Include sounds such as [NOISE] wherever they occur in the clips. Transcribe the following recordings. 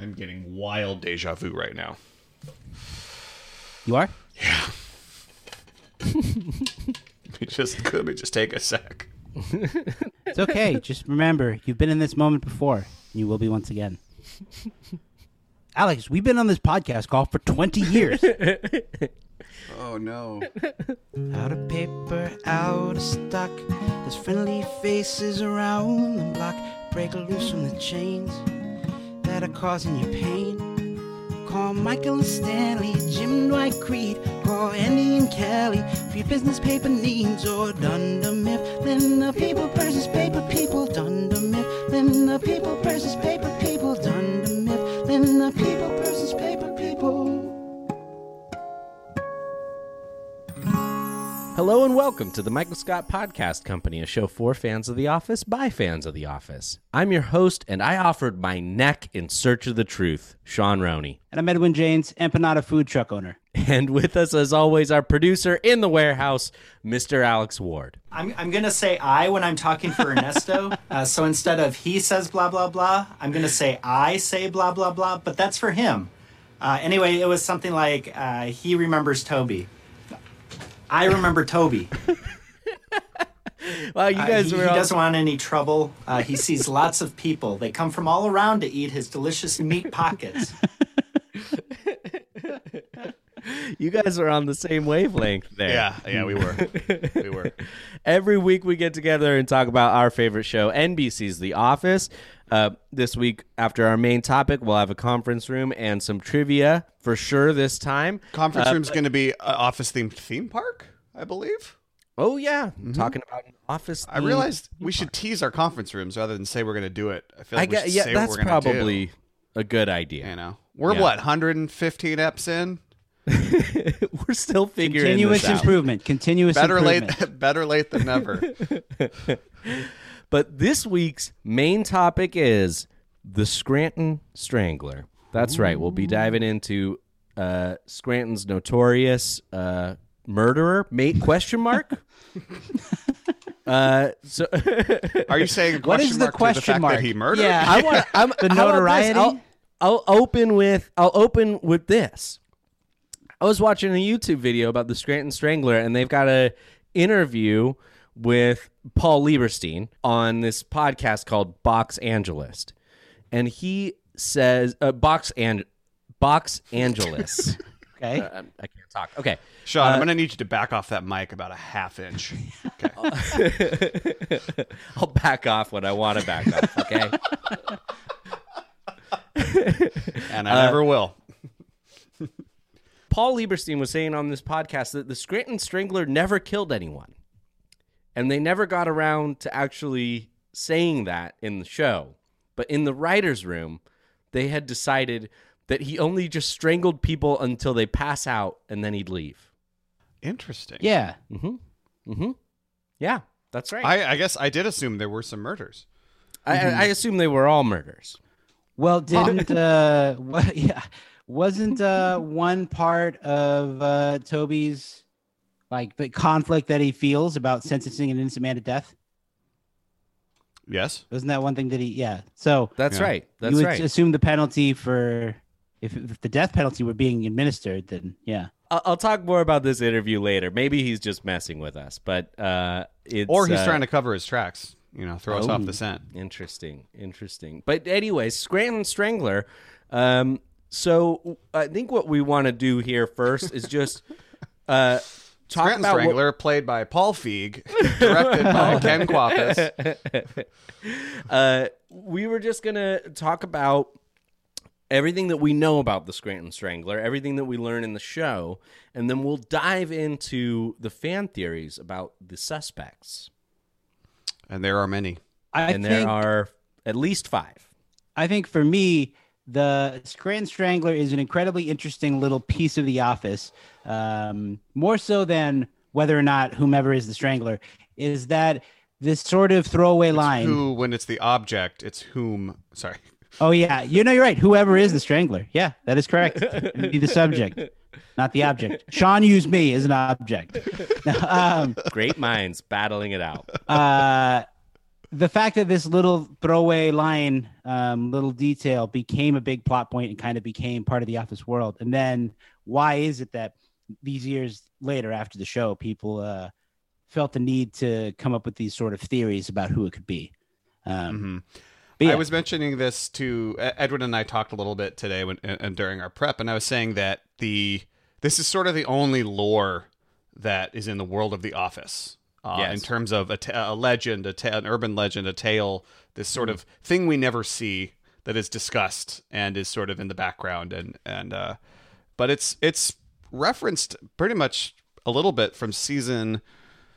I'm getting wild deja vu right now. You are? Yeah. [LAUGHS] let me just let me just take a sec. It's okay. Just remember, you've been in this moment before. You will be once again. Alex, we've been on this podcast call for 20 years. [LAUGHS] Oh no. out of paper, out of stock. There's friendly faces around the block. Break loose from the chains that are causing you pain. Call Michael and Stanley, Jim Dwight Creed, call Andy and Kelly for your business paper needs or Dunder Mifflin. The people versus paper people, Dunder Mifflin. The people versus paper people, Dunder Mifflin. The people versus Hello and welcome to the Michael Scott Podcast Company, a show for fans of The Office by fans of The Office. I'm your host, and I offered my neck in search of the truth, Sean Roney. And I'm Edwin James, empanada food truck owner. And with us, as always, our producer in the warehouse, Mr. Alex Ward. I'm, I'm going to say I when I'm talking for Ernesto. [LAUGHS] uh, so instead of he says blah, blah, blah, I'm going to say I say blah, blah, blah, but that's for him. Uh, anyway, it was something like uh, he remembers Toby. I remember Toby. [LAUGHS] Well, you Uh, guys he, were he all- doesn't want any trouble. Uh, he sees lots of people. They come from all around to eat his delicious meat pockets. you guys are on the same wavelength there. Yeah, yeah, we were. We were. [LAUGHS] Every week we get together and talk about our favorite show, NBC's The Office. Uh, this week, after our main topic, we'll have a conference room and some trivia for sure this time. Conference Uh, room's going to be an office themed theme park, I believe. Oh, yeah. Talking about an office. I theme. realized we should tease our conference rooms rather than say we're going to do it. I feel I like we got, should yeah, say that's what we're going to probably a good idea. You know, we're Yeah. what 115 eps in. [LAUGHS] We're still figuring Continuous this out. improvement. Continuous Better improvement. late, [LAUGHS] better late than never. [LAUGHS] But this week's main topic is the Scranton Strangler. That's right. We'll be diving into uh, Scranton's notorious uh, murderer. Mate? Question mark. [LAUGHS] uh, so Are you saying a [LAUGHS] What question is the mark to question the fact mark? that he murdered? Yeah. I want [LAUGHS] I'm, The how about this? notoriety? I'll, I'll open with I'll open with this. I was watching a YouTube video about the Scranton Strangler, and they've got a interview with Paul Lieberstein on this podcast called Box Angelist, and he says uh, Box and Box Angelus. [LAUGHS] Okay. Uh, I can't talk. Okay. Sean, I'm going to need you to back off that mic about a half inch. [LAUGHS] Okay. [LAUGHS] I'll back off when I want to back off. Okay. and I never will. Paul Lieberstein was saying on this podcast that the Scranton Strangler never killed anyone. And they never got around to actually saying that in the show. But in the writer's room, they had decided that he only just strangled people until they pass out and then he'd leave. Interesting. Yeah. Mm hmm. Mm hmm. Yeah, that's right. I, I guess I did assume there were some murders. I, I assume they were all murders. Well, [LAUGHS] didn't uh, [LAUGHS] what? Yeah, wasn't uh one part of uh Toby's like the conflict that he feels about sentencing an innocent man to death? Yes. Wasn't that one thing that he? Yeah. So That's Yeah. right. That's you would right. assume the penalty for if, if the death penalty were being administered, then yeah. I'll, I'll talk more about this interview later. Maybe he's just messing with us, but uh, it's Or he's uh, trying to cover his tracks. You know, throw us off Oh. the scent. Interesting, interesting. But anyways, Scranton Strangler. Um, so I think what we want to do here first is just [LAUGHS] uh, talk Scranton about what- Strangler, played by Paul Feig, [LAUGHS] directed by [LAUGHS] Ken Kwapis. [LAUGHS] uh, we were just gonna talk about everything that we know about the Scranton Strangler, everything that we learn in the show, and then we'll dive into the fan theories about the suspects. And there are many. I and think there are at least five. I think for me, the Scranton Strangler is an incredibly interesting little piece of The Office, um, more so than whether or not whomever is the Strangler, is that this sort of throwaway line. Who, when it's the object, it's whom. Sorry. Oh, yeah. You know, you're right. Whoever is the Strangler. Yeah, that is correct. Be the subject, not the object. Sean used me as an object. [LAUGHS] um, Great minds battling it out. uh, the fact that this little throwaway line, um, little detail became a big plot point and kind of became part of the office world. And then why is it that these years later after the show, people uh, felt the need to come up with these sort of theories about who it could be? Um, but yeah. I was mentioning this to Edwin and I talked a little bit today when and during our prep, and I was saying that the this is sort of the only lore that is in the world of The Office. Uh, Yes. In terms of a, ta- a legend, a ta- an urban legend, a tale, this sort of thing we never see that is discussed and is sort of in the background, and and uh, but it's it's referenced pretty much a little bit from season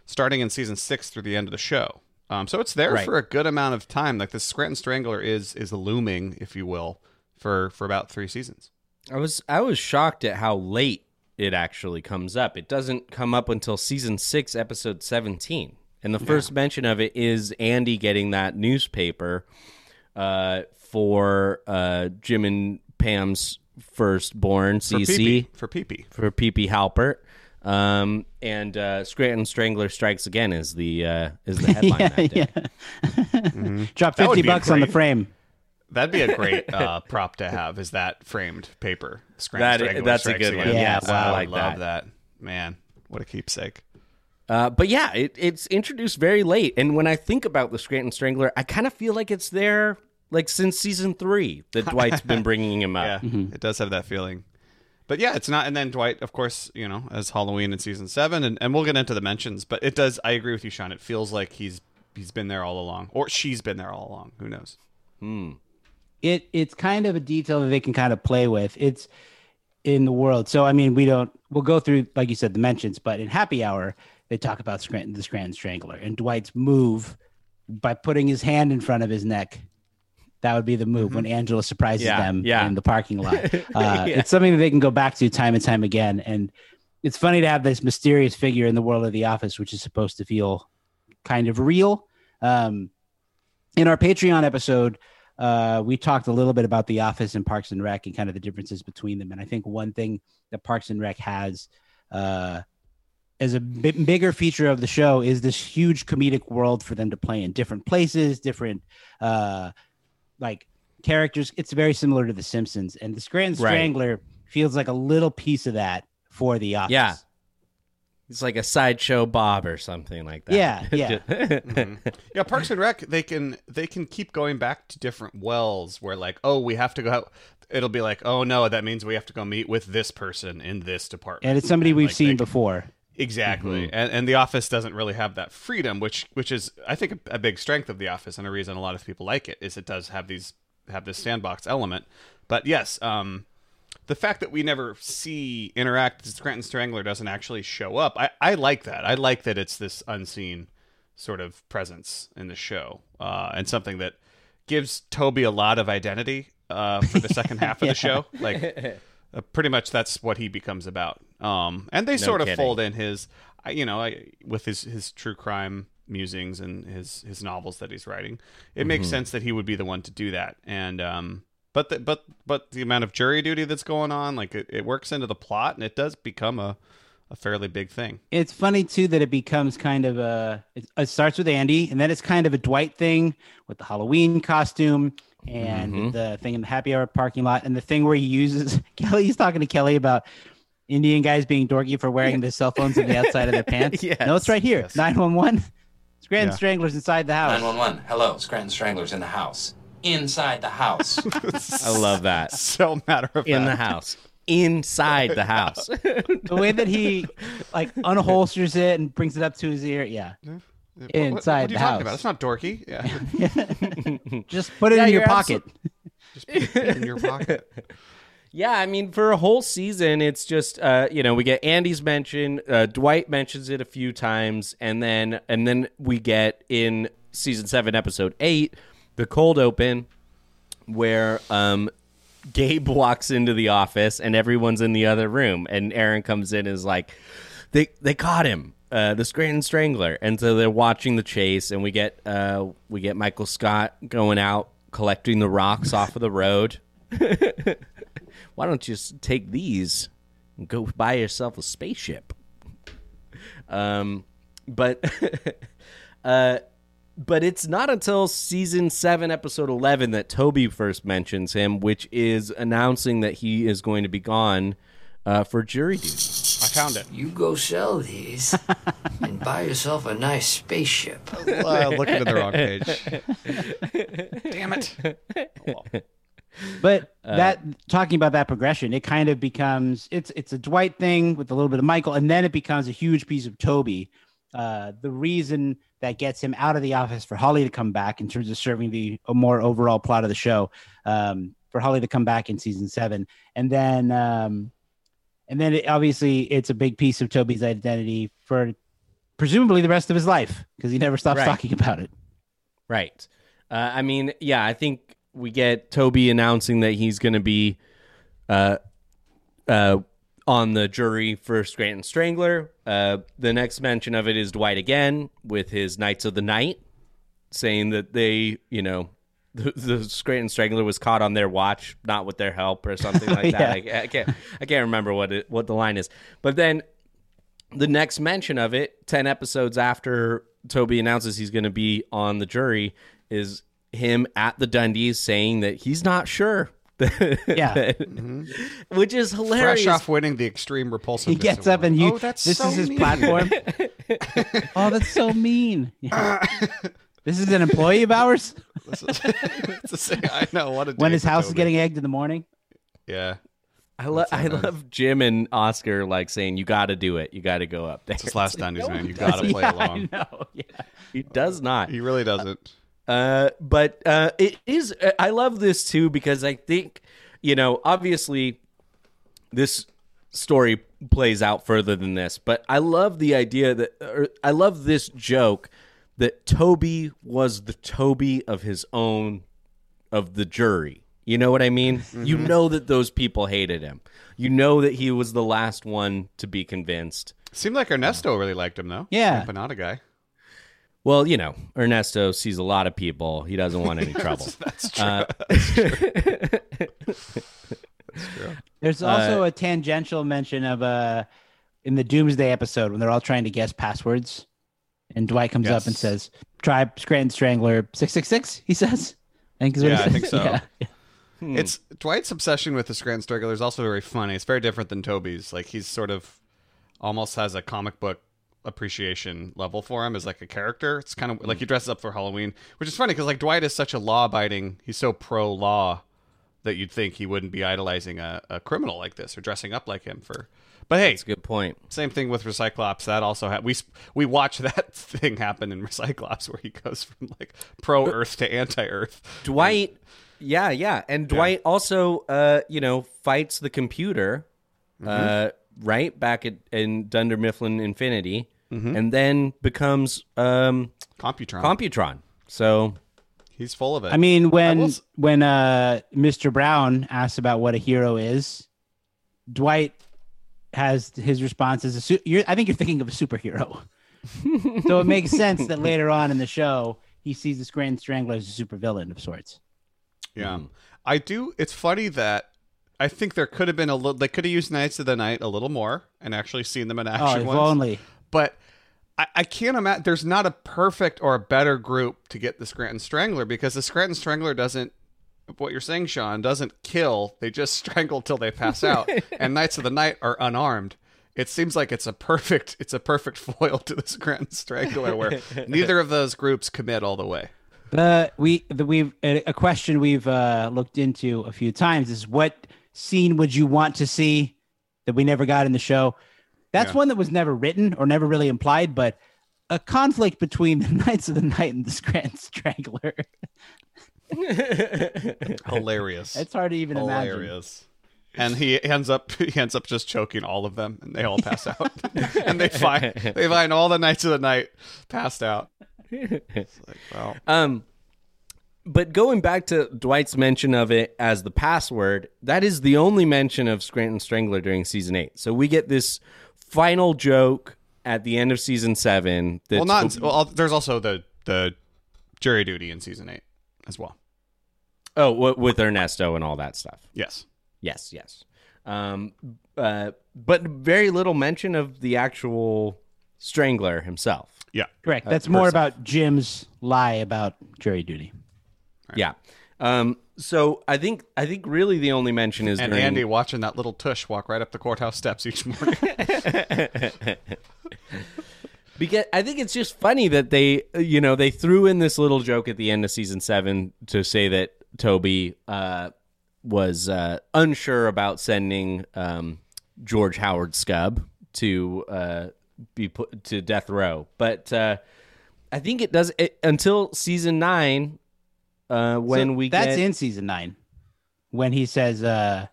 starting in season six through the end of the show. Um, so it's there Right. for a good amount of time. Like the Scranton Strangler is is looming, if you will, for for about three seasons. I was I was shocked at how late it actually comes up. It doesn't come up until season six, episode seventeen, and the first mention of it is Andy getting that newspaper uh, for uh, Jim and Pam's firstborn, For Cece, Pee-Pee. For Pee-Pee. for PP Halpert. Um, and uh, Scranton Strangler Strikes Again is the uh, is the [LAUGHS] headline yeah, that day. yeah. [LAUGHS] Drop That would 50 bucks on the frame. That'd be a [LAUGHS] great uh, prop to have. Is that framed paper? Scranton That Strangler that's a good one. Again. Yes, I I like love that. that. Man, what a keepsake. Uh, but yeah, it, it's introduced very late, and when I think about the Scranton Strangler, I kind of feel like it's there like since season three that [LAUGHS] Dwight's been bringing him up. Yeah, up. it does have that feeling. But yeah, it's not. And then Dwight, of course, you know, as Halloween in season seven, and, and we'll get into the mentions. But it does. I agree with you, Sean. It feels like he's he's been there all along, or she's been there all along. Who knows? It it's kind of a detail that they can kind of play with. It's in the world. So I mean, we don't. We'll go through, like you said, the mentions. But in Happy Hour, they talk about Scranton, the Scranton Strangler, and Dwight's move by putting his hand in front of his neck. That would be the move when Angela surprises Yeah, them yeah. in the parking lot. [LAUGHS] Uh, It's something that they can go back to time and time again. And it's funny to have this mysterious figure in the world of The Office, which is supposed to feel kind of real. Um, in our Patreon episode, uh, we talked a little bit about The Office and Parks and Rec and kind of the differences between them. And I think one thing that Parks and Rec has uh, as a bigger feature of the show is this huge comedic world for them to play in different places, different uh, like characters. It's very similar to The Simpsons, and Scranton Right. Strangler feels like a little piece of that for The Office. Yeah. It's like a sideshow Bob or something like that. Yeah, [LAUGHS] yeah. Mm-hmm. Yeah, Parks and Rec. They can they can keep going back to different wells where like, oh, we have to go. Out. It'll be like, oh no, that means we have to go meet with this person in this department. and it's somebody we've like, seen they- before. Exactly, and and the Office doesn't really have that freedom, which which is I think a, a big strength of the Office, and a reason a lot of people like it is it does have these have this sandbox element. But yes, um, the fact that we never see interact, the Scranton Strangler doesn't actually show up. I I like that. I like that it's this unseen sort of presence in the show, uh, and something that gives Toby a lot of identity uh, for the second [LAUGHS] half of the show. Like, uh, pretty much that's what he becomes about. Um, and they sort of fold in his, you know, I, with his his true crime musings and his his novels that he's writing. It makes sense that he would be the one to do that. And um, but the, but but the amount of jury duty that's going on, like it, it works into the plot, and it does become a a fairly big thing. It's funny too that it becomes kind of a. It, it starts with Andy, and then it's kind of a Dwight thing with the Halloween costume and mm-hmm. the thing in the happy hour parking lot, and the thing where he uses [LAUGHS] Kelly. He's talking to Kelly about Indian guys being dorky for wearing their cell phones on the [LAUGHS] outside of their pants. Yes. No, it's right here. Nine one one. Scranton Yeah. Stranglers inside the house. 911. Hello, Scranton Stranglers in the house. Inside the house. I love that. [LAUGHS] So matter of In the house. Inside the house. [LAUGHS] The way that he like unholsters it and brings it up to his ear. Yeah. What- what- Inside what, are you the talking house. about? It's not dorky. Yeah, [LAUGHS] Just put it Yeah, in your you're pocket. just put it in your pocket. Yeah, I mean, for a whole season, it's just uh, you know we get Andy's mention, uh, Dwight mentions it a few times, and then and then we get in season seven, episode eight, the cold open, where um, Gabe [LAUGHS] walks into the office and everyone's in the other room, and Aaron comes in and is like, they they caught him. Uh, the Scranton Strangler, and so they're watching the chase, and we get uh, we get Michael Scott going out collecting the rocks off of the road [LAUGHS] why don't you just take these and go buy yourself a spaceship? Um, but [LAUGHS] uh, but it's not until season seven, episode eleven, that Toby first mentions him, which is announcing that he is going to be gone uh, for jury duty. I found it. You go sell these [LAUGHS] and buy yourself a nice spaceship. [LAUGHS] Uh, looking at the wrong page. Damn it. But that talking about that progression, it kind of becomes it's it's a Dwight thing with a little bit of Michael, and then it becomes a huge piece of Toby. Uh, the reason that gets him out of the office for Holly to come back in terms of serving the more overall plot of the show, um, for Holly to come back in season seven, and then um, and then it, obviously it's a big piece of Toby's identity for presumably the rest of his life because he never stops Right. talking about it. Right. Uh, I mean, yeah, I think we get Toby announcing that he's going to be uh, uh, on the jury for Scranton Strangler. Uh, the next mention of it is Dwight again with his Knights of the Night, saying that they, you know, [LAUGHS] the, the Scranton Strangler was caught on their watch, not with their help or something [LAUGHS] like that. I, I can't, I can't remember what it, what the line is. But then the next mention of it, 10 episodes after Toby announces he's going to be on the jury, is him at the Dundies saying that he's not sure. [LAUGHS] Yeah. Mm-hmm. [LAUGHS] Which is hilarious. Fresh off winning the Extreme Repulsive. He gets up and you. Oh, that's this so is his mean. platform. [LAUGHS] oh, that's so mean. this is an employee of ours. It's the I know what a When his house is getting egged in the morning. Yeah. I, lo- I love Jim and Oscar like saying, you got to do it. You got to go up there. It's his last Dundies, man. You gotta play yeah, along. I know. Yeah. He does not. He really doesn't. Uh, but uh, it is. I love this too because I think, you know, obviously, this story plays out further than this. But I love the idea that, or I love this joke that Toby was the Toby of his own, of the jury. You know what I mean? You know that those people hated him. You know that he was the last one to be convinced. Seemed like Ernesto really liked him though. Yeah. Empanada guy. Well, you know, Ernesto sees a lot of people. He doesn't want any [LAUGHS] trouble. That's true. Uh, [LAUGHS] [LAUGHS] There's Uh, also a tangential mention of uh in the Doomsday episode when they're all trying to guess passwords, and Dwight comes up and says, "Try Scranton Strangler six six six." He says, "I think is what Yeah, he I think so. Yeah. It's Dwight's obsession with the Scranton Strangler is also very funny. It's very different than Toby's. Like he's sort of almost has a comic book appreciation level for him as like a character. It's kind of like he dresses up for Halloween, which is funny because like Dwight is such a law abiding. He's so pro law that you'd think he wouldn't be idolizing a, a criminal like this or dressing up like him for. But hey, That's a good point. same thing with Recyclops. That also ha- we we watch [LAUGHS] that thing happen in Recyclops where he goes from like pro Earth to anti Earth. Dwight, yeah, yeah, and Dwight also, uh, you know, fights the computer, uh, right back at in Dunder Mifflin Infinity, and then becomes um, Computron. Computron. So He's full of it. I mean, when will when uh Mr. Brown asks about what a hero is, Dwight has his response as a su- you're, I think you're thinking of a superhero. [LAUGHS] so it makes sense that later on in the show he sees this Grand Strangler as a supervillain of sorts. Yeah, I do. It's funny that I think there could have been a little. They could have used Knights of the Night a little more and actually seen them in Oh, action if once. only. But I, I can't imagine. There's not a perfect or a better group to get the Scranton Strangler because the Scranton Strangler doesn't. What you're saying, Sean, doesn't kill. They just [LAUGHS] strangle till they pass out. [LAUGHS] and Knights of the Night are unarmed. It seems like it's a perfect. It's a perfect [LAUGHS] foil to the Scranton Strangler, where neither of those groups commit all the way. The we the we've a a question we've uh, looked into a few times is what scene would you want to see that we never got in the show? That's Yeah. one that was never written or never really implied, but a conflict between [LAUGHS] the Knights of the Night and the Scranton Strangler. [LAUGHS] Hilarious. It's hard to even imagine. hilarious. And he ends up [LAUGHS] he ends up just choking all of them, and they all pass out. and they find they find all the knights of the night passed out. It's like, well, Um, but going back to Dwight's mention of it as the password, that is the only mention of Scranton Strangler during season eight. So we get this final joke at the end of season seven. That's, well, not in, well. There's also the the jury duty in season eight as well. oh, w- with Ernesto and all that stuff. Yes. Yes, yes. Um, uh, but very little mention of the actual Strangler himself. Yeah. Correct. That's more person. about Jim's lie about jury duty. Yeah. Um, so I think I think really the only mention is And during, Andy watching that little tush walk right up the courthouse steps each morning. [LAUGHS] [LAUGHS] because I think it's just funny that they you know they threw in this little joke at the end of season seven to say that Toby uh, was uh, unsure about sending um, George Howard Skub to uh, be put to death row, but uh, I think it does it, until season nine uh, when So we that's get in season nine when he says uh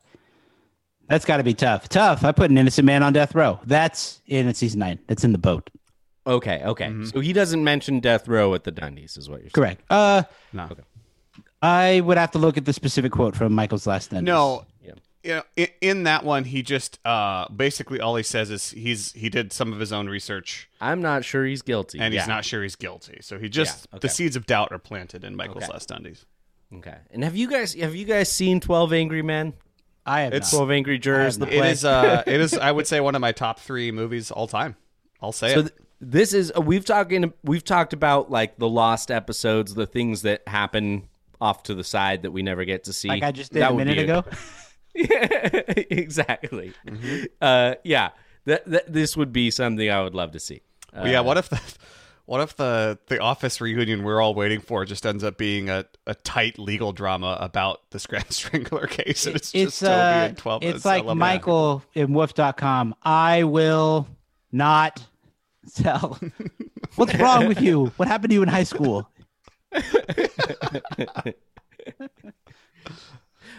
that's got to be tough tough i put an innocent man on death row that's in season nine that's in the boat okay okay so he doesn't mention death row at the Dundies is what you're saying. correct uh no. Okay. i would have to look at the specific quote from michael's last sentence No. Yeah. You know, in, in that one, he just uh, basically all he says is he's he did some of his own research I'm not sure he's guilty and Yeah. he's not sure he's guilty. So he just Yeah, okay. the seeds of doubt are planted in Michael's Okay. last Dundies. Okay. And have you guys have you guys seen Twelve Angry Men? i have It's- not. Twelve Angry Jurors. The not. It play. is uh, it is I would say one of my top three movies all time. I'll say So it. th- this is uh, we've talking we've talked about like the lost episodes, the things that happen off to the side that we never get to see. like i just did That a would minute be [LAUGHS] ago [LAUGHS] exactly. Uh, yeah. That, that this would be something I would love to see. Uh, yeah, what if the what if the the office reunion we're all waiting for just ends up being a, a tight legal drama about the [LAUGHS] Scranton Strangler case and it's, it's just Toby uh and twelve it's like Michael that. in wolf.com i will not tell [LAUGHS] what's wrong with you what happened to you in high school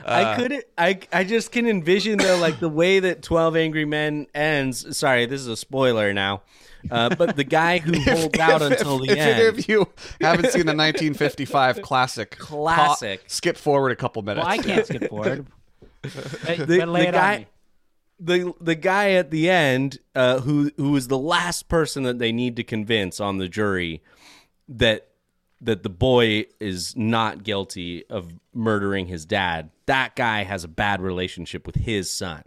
I couldn't. I I just can envision though, like the way that Twelve Angry Men ends. Sorry, this is a spoiler now, uh, but the guy who [LAUGHS] holds out if, until if, the if any end. of you haven't seen the 1955 classic, Classic. pa- skip forward a couple minutes. well i can't skip [LAUGHS] forward the, lay the it guy, on me. the the guy at the end, uh, who who is the last person that they need to convince on the jury that that the boy is not guilty of murdering his dad. That guy has a bad relationship with his son,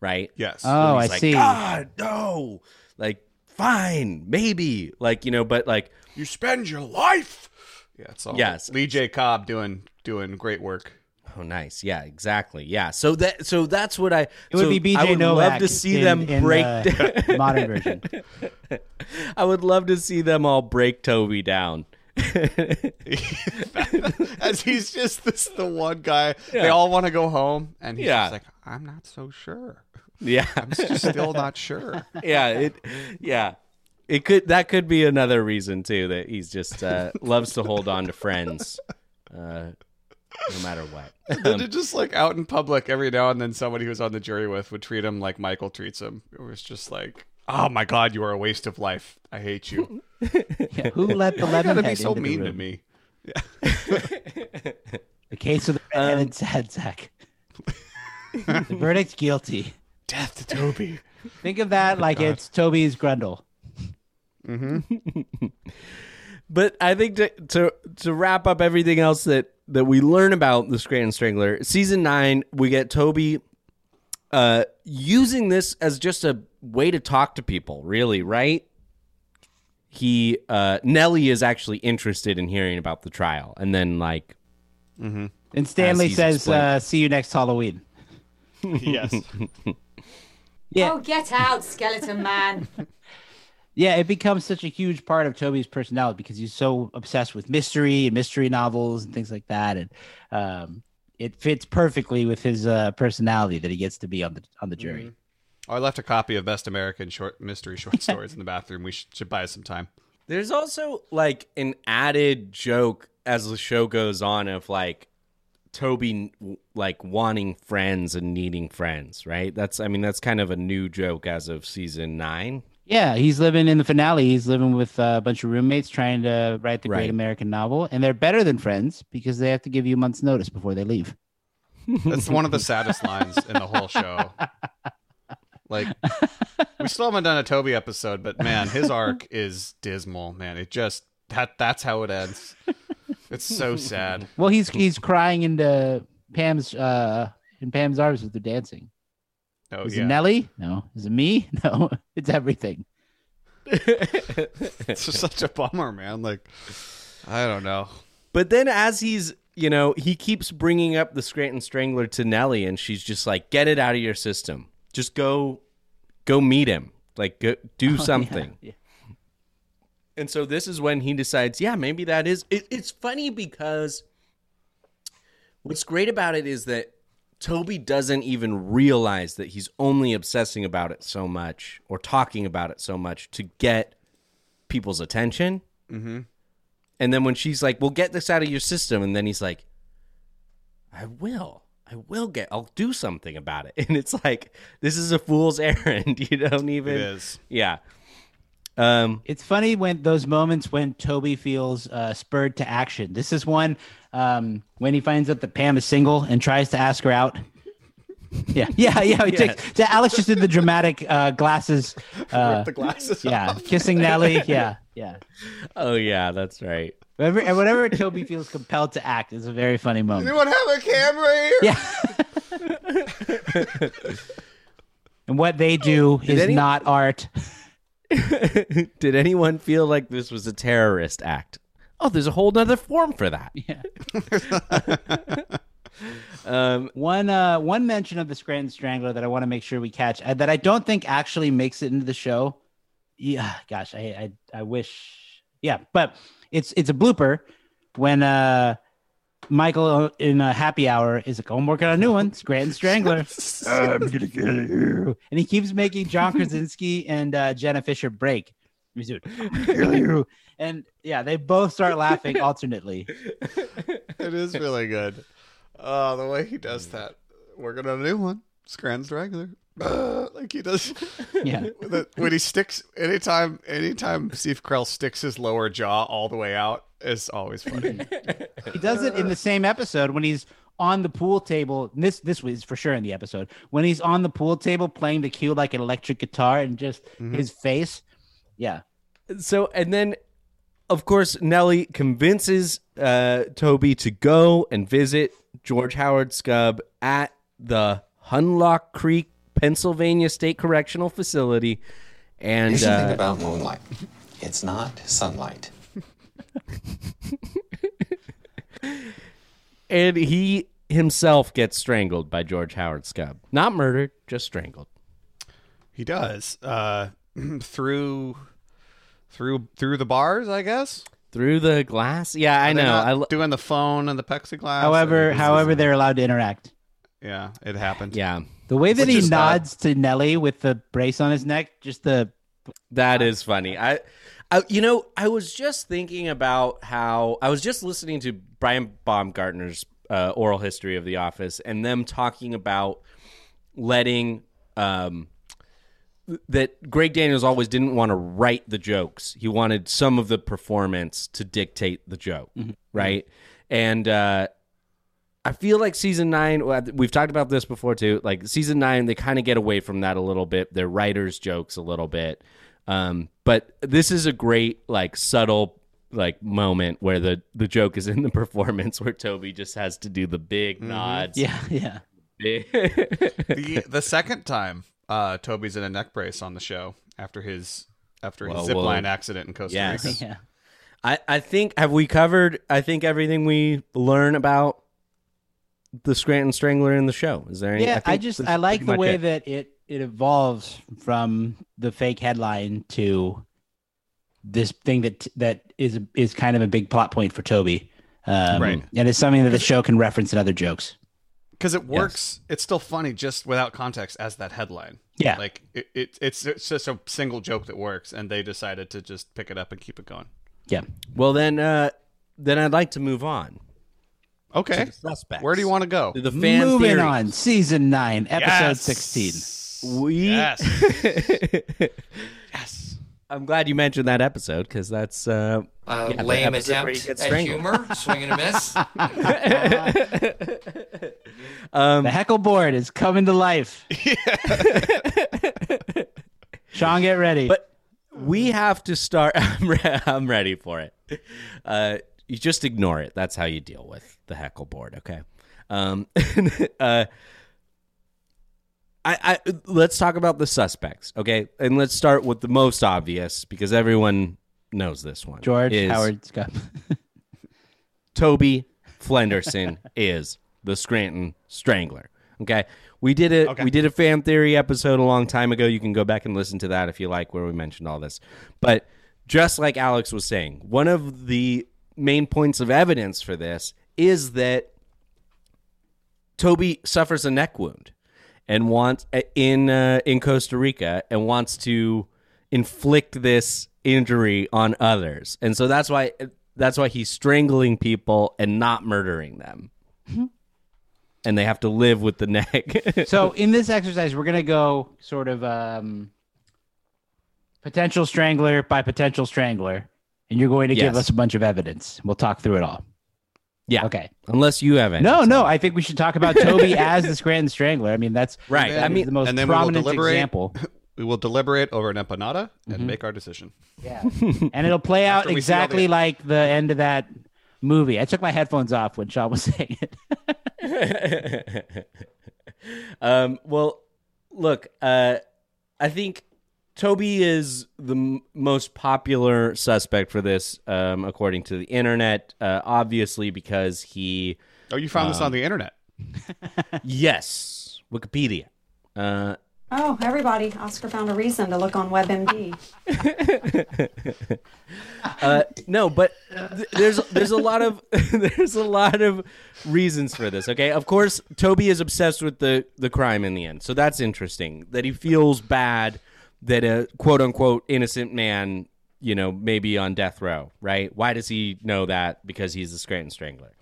right? Yes. oh i He's like, see God, no. Like, fine, maybe. Like, you know, but like, you spend your life. Yeah, it's all Yes. Lee J. Cobb doing doing great work. oh, nice. Yeah, exactly. Yeah. So that, so that's what I. It would so be BJ I would Novak love to see in- them in uh, break. the modern version. [LAUGHS] I would love to see them all break Toby down. [LAUGHS] As he's just this the one guy. They all want to go home, and he's Yeah. just like, I'm not so sure. Yeah. [LAUGHS] I'm just still not sure. [LAUGHS] yeah. It. Yeah. It could. That could be another reason too that he's just uh, loves to hold on to friends, uh, no matter what. And just like out in public every now and then somebody who's on the jury with would treat him like Michael treats him. It was just like, oh my god, you are a waste of life. I hate you. [LAUGHS] Yeah, who let the [LAUGHS] You lemon gotta be so into the mean to room? me. [LAUGHS] The case of the Um, redheaded sad sack. the verdict's guilty. Death to Toby. Think of that like it's Toby's Grundle. But I think to to to wrap up everything else that that we learn about the Scranton Strangler, season nine, we get Toby uh using this as just a way to talk to people, really, right? He uh Nellie is actually interested in hearing about the trial, and then like mm-hmm. And Stanley says, uh, "See you next Halloween." [LAUGHS] yes. [LAUGHS] Yeah, Oh, get out, skeleton man. [LAUGHS] yeah. It becomes such a huge part of Toby's personality because he's so obsessed with mystery and mystery novels and things like that, and um, it fits perfectly with his uh, personality that he gets to be on the on the jury. Oh, I left a copy of Best American Short Mystery Short [LAUGHS] Stories in the bathroom. We should, should buy us some time. There's also like an added joke as the show goes on of like Toby like wanting friends and needing friends, right? That's I mean that's kind of a new joke as of season 9. Yeah, he's living in the finale. He's living with uh, a bunch of roommates trying to write the Right. great American novel, and they're better than friends because they have to give you a month's notice before they leave. That's one of the saddest lines in the whole show. Like, we still haven't done a Toby episode, but man, his arc is dismal. Man, it just that that's how it ends. It's so sad. Well, he's he's crying into Pam's uh in Pam's arms with the dancing. Oh Is yeah. it Nellie? No. Is it me? [LAUGHS] No. It's everything. [LAUGHS] it's just such a bummer, man. Like, I don't know. But then as he's, you know, he keeps bringing up the Scranton Strangler to Nellie, and she's just like, "Get it out of your system. Just go go meet him. Like go, do [LAUGHS] oh, something." yeah. And so this is when he decides, yeah, maybe that is it, it's funny because what's great about it is that Toby doesn't even realize that he's only obsessing about it so much or talking about it so much to get people's attention. Mm-hmm. And then when she's like, "Well, get this out of your system," and then he's like, "I will, I will get, I'll do something about it." [LAUGHS] And it's like, this is a fool's [LAUGHS] errand. You don't even. It is. Yeah. Um. It's funny when those moments when Toby feels uh, spurred to action. This is one um, when he finds out that Pam is single and tries to ask her out. Yeah, [LAUGHS] yeah, yeah. Takes- so Alex just did the dramatic uh, glasses. [LAUGHS] Uh, the glasses. yeah, kissing Nellie. [LAUGHS] Yeah, yeah. Oh yeah, that's right. Whenever, and whenever Toby feels compelled to act, is a very funny moment. Anyone have a camera here? Yeah. and what they do is not art. Did anyone feel like this was a terrorist act? Oh, there's a whole nother form for that. Yeah. [LAUGHS] [LAUGHS] Um, One uh one mention of the Scranton Strangler that I want to make sure we catch uh, that I don't think actually makes it into the show. Yeah, gosh, I I, I wish. Yeah, but it's it's a blooper when uh Michael in a happy hour is like, "Oh, I'm working on a new one, Scranton Strangler." [LAUGHS] I'm gonna kill you, and he keeps making John Krasinski and uh, Jenna Fischer break. He's doing, "I'm gonna kill you," and yeah, they both start laughing [LAUGHS] alternately. It is really good. Oh, the way he does mm. that. Working on a new one. Scran's regular. [LAUGHS] like he does. [LAUGHS] Yeah. With it- when he sticks, anytime, anytime Steve Carell sticks his lower jaw all the way out, is always funny. He does it in the same episode when he's on the pool table. This this was for sure in the episode when he's on the pool table playing the cue like an electric guitar and just mm-hmm. his face. Yeah, so and then, of course, Nellie convinces uh, Toby to go and visit George Howard Skub at the Hunlock Creek, Pennsylvania State Correctional Facility, and Here's the thing uh, about moonlight it's not sunlight. and he himself gets strangled by George Howard Skub. Not murdered, just strangled. he does. Uh, [CLEARS THROAT] through, through, through the bars, I guess. Through the glass? Yeah, I Are they know. not I lo- doing the phone and the plexiglass. however, however they're allowed to interact. yeah, it happened. yeah, The way that Which he is, nods to Nellie with the brace on his neck, just the That is funny. I, I, you know, I was just thinking about how I was just listening to Brian Baumgartner's uh, oral history of The Office and them talking about letting um, that Greg Daniels always didn't want to write the jokes. He wanted some of the performance to dictate the joke, right? And uh, I feel like season nine. We've talked about this before too. Like season nine, they kind of get away from that a little bit. Their writers' jokes a little bit. Um, but this is a great, like, subtle, like, moment where the, the joke is in the [LAUGHS] performance where Toby just has to do the big nods. yeah, yeah. Big- [LAUGHS] the the second time uh, Toby's in a neck brace on the show after his after his Well, zip well, accident in Costa yes. Rica. Yeah. I, I think, have we covered, I think, everything we learn about the Scranton Strangler in the show? Is there any? Yeah, I, think just I like the way it. that it it evolves from the fake headline to this thing that that is is kind of a big plot point for Toby, um, Right. And it's something that the show can reference in other jokes. Because it works. It's still funny just without context as that headline. Yeah. like it, it, it's it's just a single joke that works, and they decided to just pick it up and keep it going. Yeah, Well, then, uh, then I'd like to move on. Okay, the suspects. where do you want to go? To the fan moving theories. on, season nine, episode Yes. sixteen. We. Yes, [LAUGHS] yes. I'm glad you mentioned that episode because that's uh, Uh, Yeah, lame episode attempt at humor, swing and a miss. [LAUGHS] [LAUGHS] um, The heckle board is coming to life. [LAUGHS] Sean, get ready. But we have to start. [LAUGHS] I'm, re- I'm ready for it. Uh, you just ignore it. That's how you deal with the heckle board. Okay. Um, [LAUGHS] uh, I, I let's talk about the suspects, okay? And let's start with the most obvious because everyone knows this one. George is Howard Scott. Toby Flenderson is the Scranton Strangler. Okay, we did it. Okay. We did a fan theory episode a long time ago. You can go back and listen to that if you like, where we mentioned all this. But just like Alex was saying, one of the main points of evidence for this is that Toby suffers a neck wound and wants in uh, in Costa Rica and wants to inflict this injury on others, and so that's why that's why he's strangling people and not murdering them, and they have to live with the neck. [LAUGHS] so in this exercise, we're gonna go sort of um, potential strangler by potential strangler, and you're going to give us a bunch of evidence. We'll talk through it all. yeah, Okay. Unless you have any. No, no. I think we should talk about Toby [LAUGHS] as the Scranton Strangler. I mean, that's Right. that I mean- the most and then we prominent deliberate. example. [COUGHS] We will deliberate over an empanada Mm-hmm. and make our decision. Yeah, and it'll play [LAUGHS] out After we see all exactly the- like the end of that movie. I took my headphones off when Sean was saying it. [LAUGHS] um, well, look, uh, I think Toby is the m- most popular suspect for this, um, according to the internet. Uh, obviously, because he, Oh, you found this on the internet. [LAUGHS] yes, Wikipedia. Uh, Oh, everybody. Oscar found a reason to look on WebMD. [LAUGHS] uh, no, but th- there's there's a lot of [LAUGHS] there's a lot of reasons for this. Okay, of course, Toby is obsessed with the the crime in the end, so that's interesting. That he feels bad that a quote unquote innocent man, you know, may be on death row. Right? Why does he know that? Because he's the Scranton Strangler.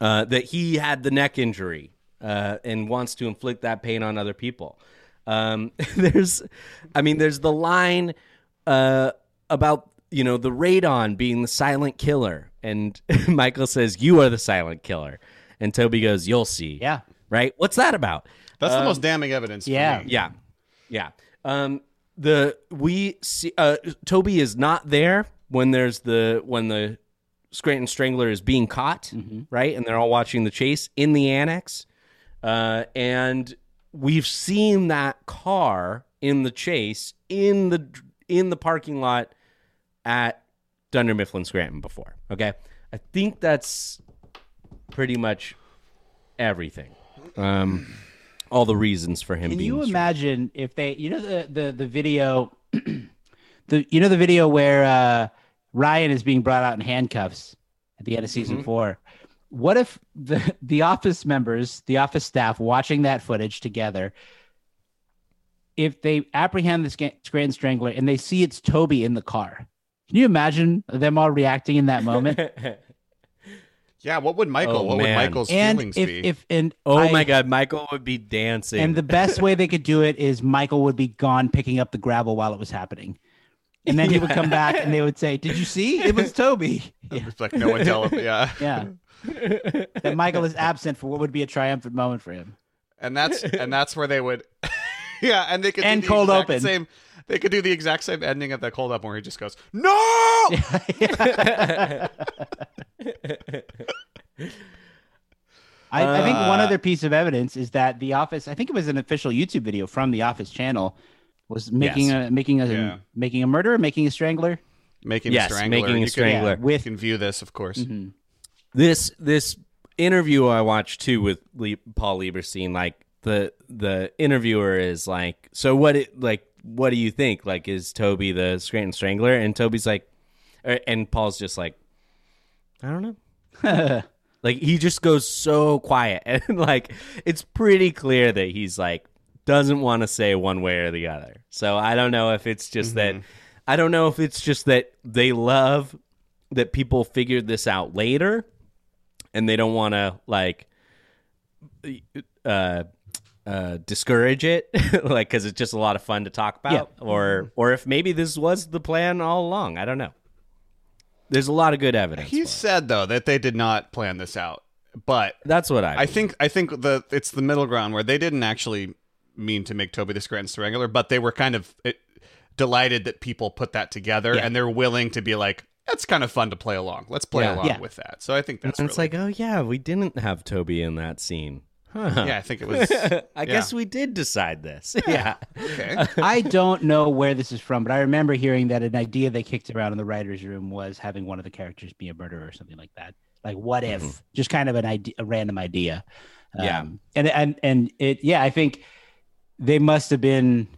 Uh, that he had the neck injury uh, and wants to inflict that pain on other people. Um, [LAUGHS] there's, I mean, there's the line uh, about you know the radon being the silent killer, and [LAUGHS] Michael says you are the silent killer, and Toby goes, "You'll see." Yeah. right. What's that about? That's the Um, most damning evidence. yeah. For me. yeah, yeah. Um, the we see uh, Toby is not there when there's the when the Scranton Strangler is being caught, right? And they're all watching the chase in the annex, uh, and we've seen that car in the chase in the in the parking lot at Dunder Mifflin Scranton before. Okay, I think that's pretty much everything. Um, all the reasons for him Can being. you imagine if they, you know, the the the video, [CLEARS THROAT] the you know the video where uh, Ryan is being brought out in handcuffs at the end of season Mm-hmm. four. What if the [LAUGHS] the office members, the office staff, watching that footage together, if they apprehend the Grand Strangler and they see it's Toby in the car? Can you imagine them all reacting in that [LAUGHS] moment? Yeah, what would Michael? Oh, what man. would Michael's and feelings if be? if and Oh I- my god, Michael would be dancing. And the best way they could do it is Michael would be gone picking up the gravel while it was happening. And then he would come back and they would say, Did you see? It was Toby. Yeah. [LAUGHS] It's like no one tell him. Yeah, yeah. [LAUGHS] that Michael is absent for what would be a triumphant moment for him. and that's and that's where they would. [LAUGHS] yeah, and they could And do the cold exact open. Same. They could do the exact same ending of that cold open where he just goes, "No." [LAUGHS] I, I think one Uh, other piece of evidence is that the office I think it was an official YouTube video from the office channel was making Yes. a making a Yeah. making a murderer, making a strangler. Making Yes, a strangler. making a You can- strangler. Yeah, with You can view this, of course. This this interview I watched too with Le- Paul Lieberstein, like the the interviewer is like, so what? It, like, what do you think? Like, is Toby the Scranton Strangler? And Toby's like, er, and Paul's just like, I don't know. [LAUGHS] like he just goes so quiet, [LAUGHS] and like it's pretty clear that he's like doesn't want to say one way or the other. So I don't know if it's just that. I don't know if it's just that they love that people figured this out later and they don't want to like uh uh discourage it [LAUGHS] like cuz it's just a lot of fun to talk about or or if maybe this was the plan all along i don't know there's a lot of good evidence He for it. said though that they did not plan this out, but that's what i I think I think the it's the middle ground where they didn't actually mean to make Toby the Scranton Strangler, but they were kind of it, delighted that people put that together, Yeah. and they're willing to be like, "That's kind of fun to play along. Let's play Yeah. along Yeah. with that." So I think that's and it's really- like oh yeah we didn't have toby in that scene Huh. Yeah, I think it was. [LAUGHS] I yeah. guess we did decide this. [LAUGHS] Yeah. Okay. I don't know where this is from, but I remember hearing that an idea they kicked around in the writers' room was having one of the characters be a murderer or something like that. Like, what if? Just kind of an idea, a random idea. Yeah. Um, and and and it, yeah, I think they must have been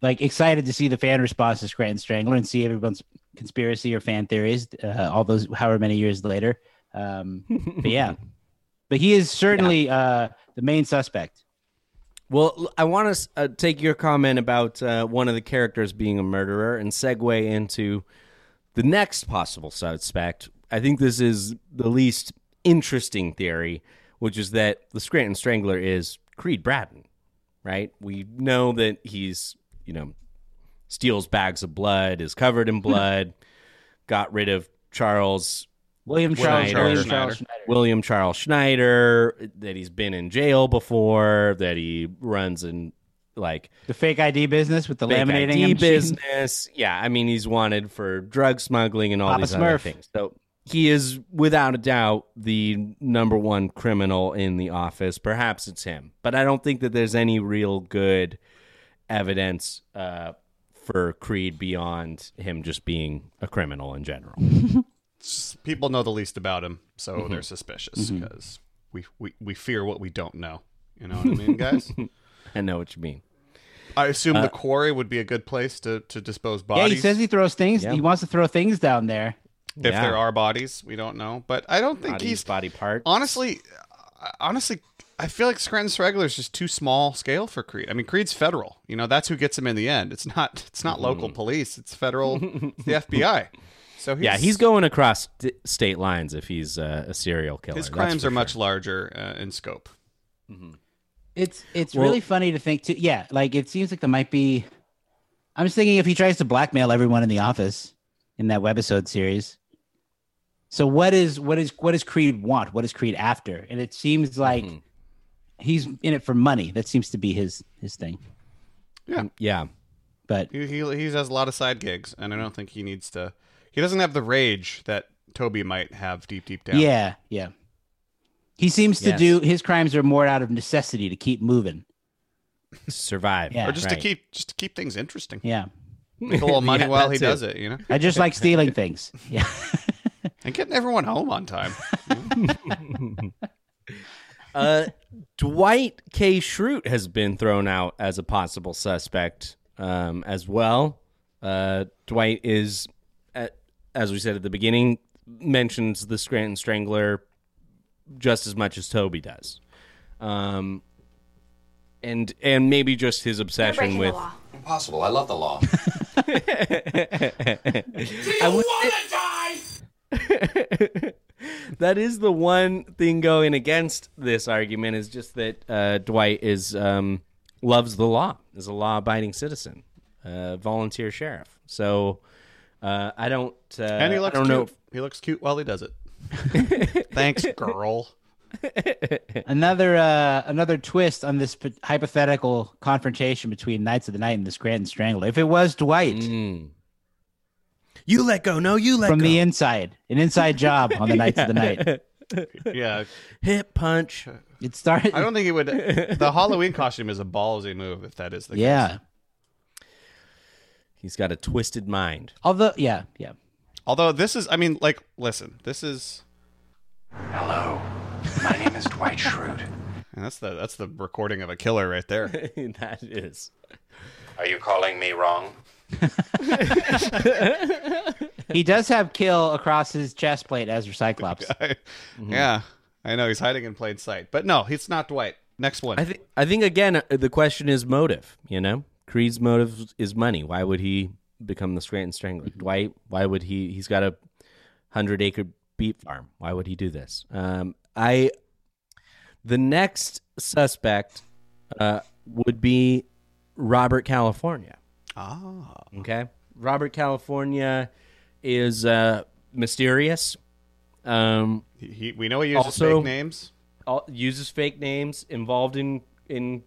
like excited to see the fan response to Scranton Strangler and see everyone's conspiracy or fan theories. Uh, all those, however many years later. Um, but yeah, [LAUGHS] but he is certainly uh, the main suspect. Well, i want to uh, take your comment about uh, one of the characters being a murderer and segue into the next possible suspect. I think this is the least interesting theory, which is that the Scranton Strangler is Creed Bratton, right? We know that he's, you know, steals bags of blood, is covered in blood, got rid of Charles William Charles, Schneider. William Charles Schneider. William Charles Schneider, that he's been in jail before, that he runs in like The fake ID business with the fake laminating ID business. Yeah, I mean he's wanted for drug smuggling and all Papa these other things. So he is without a doubt the number one criminal in the office. Perhaps it's him, but I don't think that there's any real good evidence uh, for Creed beyond him just being a criminal in general. People know the least about him, so Mm-hmm. they're suspicious because we, we we fear what we don't know. You know what I mean, [LAUGHS] guys? I know what you mean. I assume Uh, the quarry would be a good place to, to dispose Yeah, bodies. he says he throws things. Yeah. He wants to throw things down there. if Yeah. there are bodies, we don't know. But I don't think Bodies, he's body part. honestly, honestly, I feel like Scranton Strangler is just too small scale for Creed. I mean, Creed's federal. You know, that's who gets him in the end. It's not. It's not local police. It's federal. [LAUGHS] it's the FBI. So he's, yeah, he's going across st- state lines if he's uh, a serial killer. His crimes for are much larger uh, in scope. It's it's Well- really funny to think too. Yeah, like it seems like there might be. I'm just thinking if he tries to blackmail everyone in the office in that webisode series. So what is what is what does Creed want? What is Creed after? And it seems like Mm-hmm. He's in it for money. That seems to be his his thing. Yeah. Yeah. But He, he he has a lot of side gigs, and I don't think he needs to. He doesn't have the rage that Toby might have deep deep down. yeah, yeah. He seems to Yes. do his crimes are more out of necessity to keep moving. Survive. Yeah. or just to keep just to keep things interesting. Yeah. Make a little [LAUGHS] money Yeah, while he too. does it, you know, I just like [LAUGHS] stealing things. Yeah. and getting everyone home on time. [LAUGHS] Uh, Dwight K. Schrute has been thrown out as a possible suspect um, as well. Uh, Dwight is, at, as we said at the beginning, mentions the Scranton Strangler just as much as Toby does, um, and and maybe just his obsession with. the law. Impossible. I love the law. [LAUGHS] I would- [LAUGHS] that is the one thing going against this argument is just that uh, Dwight is um, loves the law, is a law-abiding citizen, uh, volunteer sheriff. So uh, I don't. Uh, and he looks I looks don't cute. know. He looks cute while he does it. [LAUGHS] Thanks, girl. [LAUGHS] another uh, another twist on this p- hypothetical confrontation between Knights of the Night and the Scranton Strangler. If it was Dwight Mm. You let go. No, you let go from go. the inside, an inside job on the [LAUGHS] Knights of the Night, Yeah, hip punch. it started. I don't think it would. [LAUGHS] The Halloween costume is a ballsy move if that is the case. yeah. case. He's got a twisted mind. Although, yeah, yeah. Although this is, I mean, like, listen, this is. Hello, my name is Dwight Schrute. [LAUGHS] and That's the that's the recording of a killer right there. that is. Are you calling me wrong? [LAUGHS] He does have kill across his chest plate as your Cyclops. I- Yeah, I know he's hiding in plain sight, but no, he's not Dwight. Next one. I think. I think again, uh, the question is motive. You know, Creed's motive is money. Why would he become the Scranton Strangler? Dwight. Why would he? He's got a hundred acre beet farm. Why would he do this? Um, I. The next suspect uh, would be Robert California. Ah, Okay, Robert California is uh, mysterious. Um, he, he, we know he uses Also- fake names. all, uses fake names, involved in in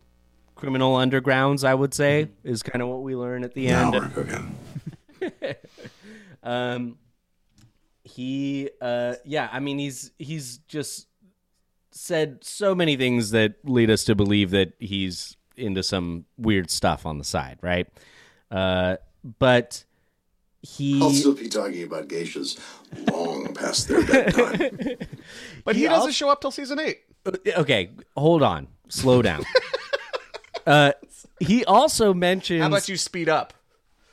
criminal undergrounds. I would say is kind of what we learn at the end. cooking. [LAUGHS] Um, he, uh, yeah, I mean, he's he's just said so many things that lead us to believe that he's into some weird stuff on the side, right? Uh, but he I'll still be talking about geishas long past their bedtime. [LAUGHS] But he, He doesn't also- show up till season eight. okay, hold on, slow down. [LAUGHS] uh, he also mentions How about you speed up?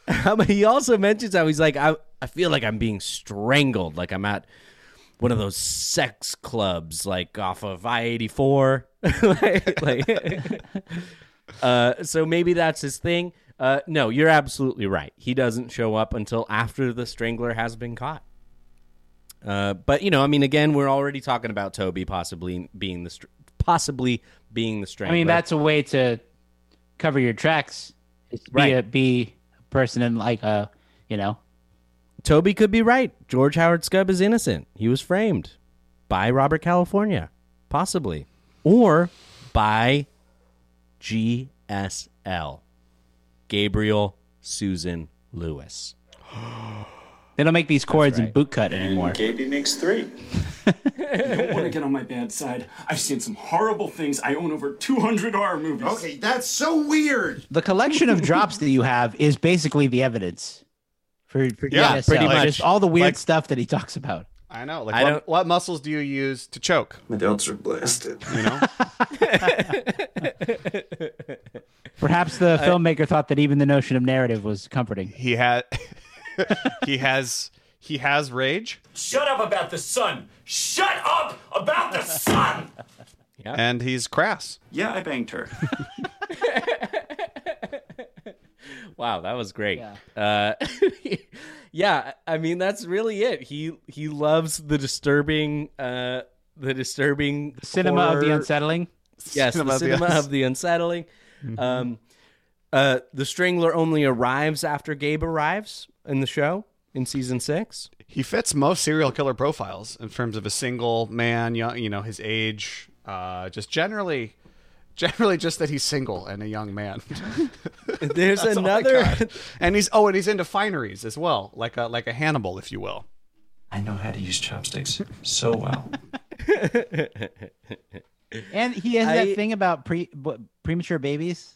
[LAUGHS] He also mentions how he's like, I, I feel like I'm being strangled, like I'm at one of those sex clubs, like off of I eighty four. Like, uh, so maybe that's his thing. Uh, no, you're absolutely right. He doesn't show up until after the strangler has been caught. Uh, but you know, I mean, again, we're already talking about Toby possibly being the str- possibly being the Strangler. I mean, that's a way to cover your tracks. Be Right. a be a person in like a you know Toby could be right. George Howard Skub is innocent. He was framed by Robert California, possibly, or by GSL, Gabriel Susan Lewis. [GASPS] they don't make these cords in bootcut anymore. Gaby makes three. [LAUGHS] don't want to get on my bad side. I've seen some horrible things. I own over 200 horror movies. okay, that's so weird. The collection of [LAUGHS] drops that you have is basically the evidence for, for Yeah, GSL. pretty much. Just all the weird Like- stuff that he talks about. I know. Like, I what, what muscles do you use to choke? My delts are blasted. You know. [LAUGHS] Perhaps the filmmaker thought that even the notion of narrative was comforting. he had. [LAUGHS] he has. He has rage, Shut up about the sun. Shut up about the sun. Yeah. and he's crass. Yeah, I banged her. [LAUGHS] Wow, that was great. Uh, yeah, I mean that's really it. He he loves the disturbing, uh, the disturbing Cinema of the unsettling. Yes, Cinema the of the cinema of the unsettling. Um, uh, the Strangler only arrives after Gabe arrives in the show in season six. He fits most serial killer profiles in terms of a single man, young, you know, his age, uh, just generally, generally just that he's single and a young man. [LAUGHS] There's That's another. and he's oh, and he's into fineries as well, like a like a Hannibal, if you will. I know how to use chopsticks so well. [LAUGHS] And he has I- that thing about pre what, premature babies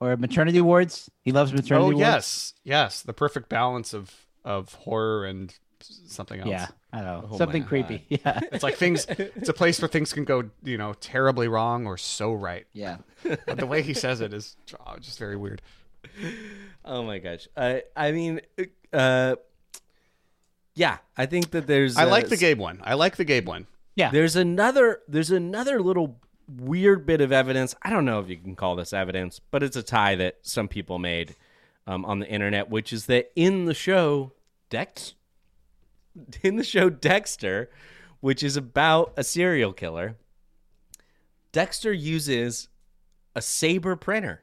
or maternity wards. He loves maternity Oh wards. yes, yes, the perfect balance of of horror and something else. Yeah, I know. Oh Something my creepy. [LAUGHS] Yeah. It's like things. It's a place where things can go, you know, terribly wrong or so right. Yeah. [LAUGHS] But the way he says it is oh, just very weird. Oh my gosh. I I mean, uh, yeah, I think that there's. I uh, like the Gabe one. I like the Gabe one. Yeah. There's another there's another little weird bit of evidence. I don't know if you can call this evidence, but it's a tie that some people made um, on the internet, which is that in the show Dex [LAUGHS] in the show Dexter, which is about a serial killer, Dexter uses a Sabre printer.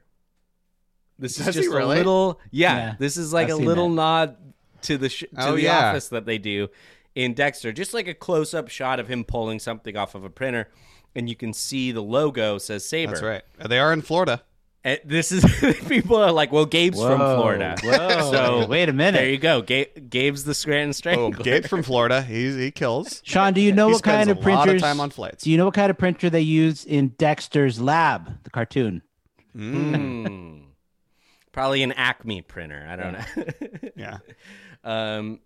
This is Does he just really? a little yeah, Yeah, This is like I've a little that. nod to the sh- to Oh, the yeah. office that they do in Dexter, just like a close up shot of him pulling something off of a printer, and you can see the logo says Sabre. That's right. They are in Florida. And this is [LAUGHS] people are like, well, Gabe's from Florida. whoa. so Wait a minute. There you go. Gabe, Gabe's the Scranton Oh, Strangler. Gabe from Florida. He he kills. Sean, do you know He what kind spends of a lot of time on flights. Do you know what kind of printer they use in Dexter's lab, the cartoon? Hmm. [LAUGHS] Probably an Acme printer. I don't know. [LAUGHS] Yeah. um,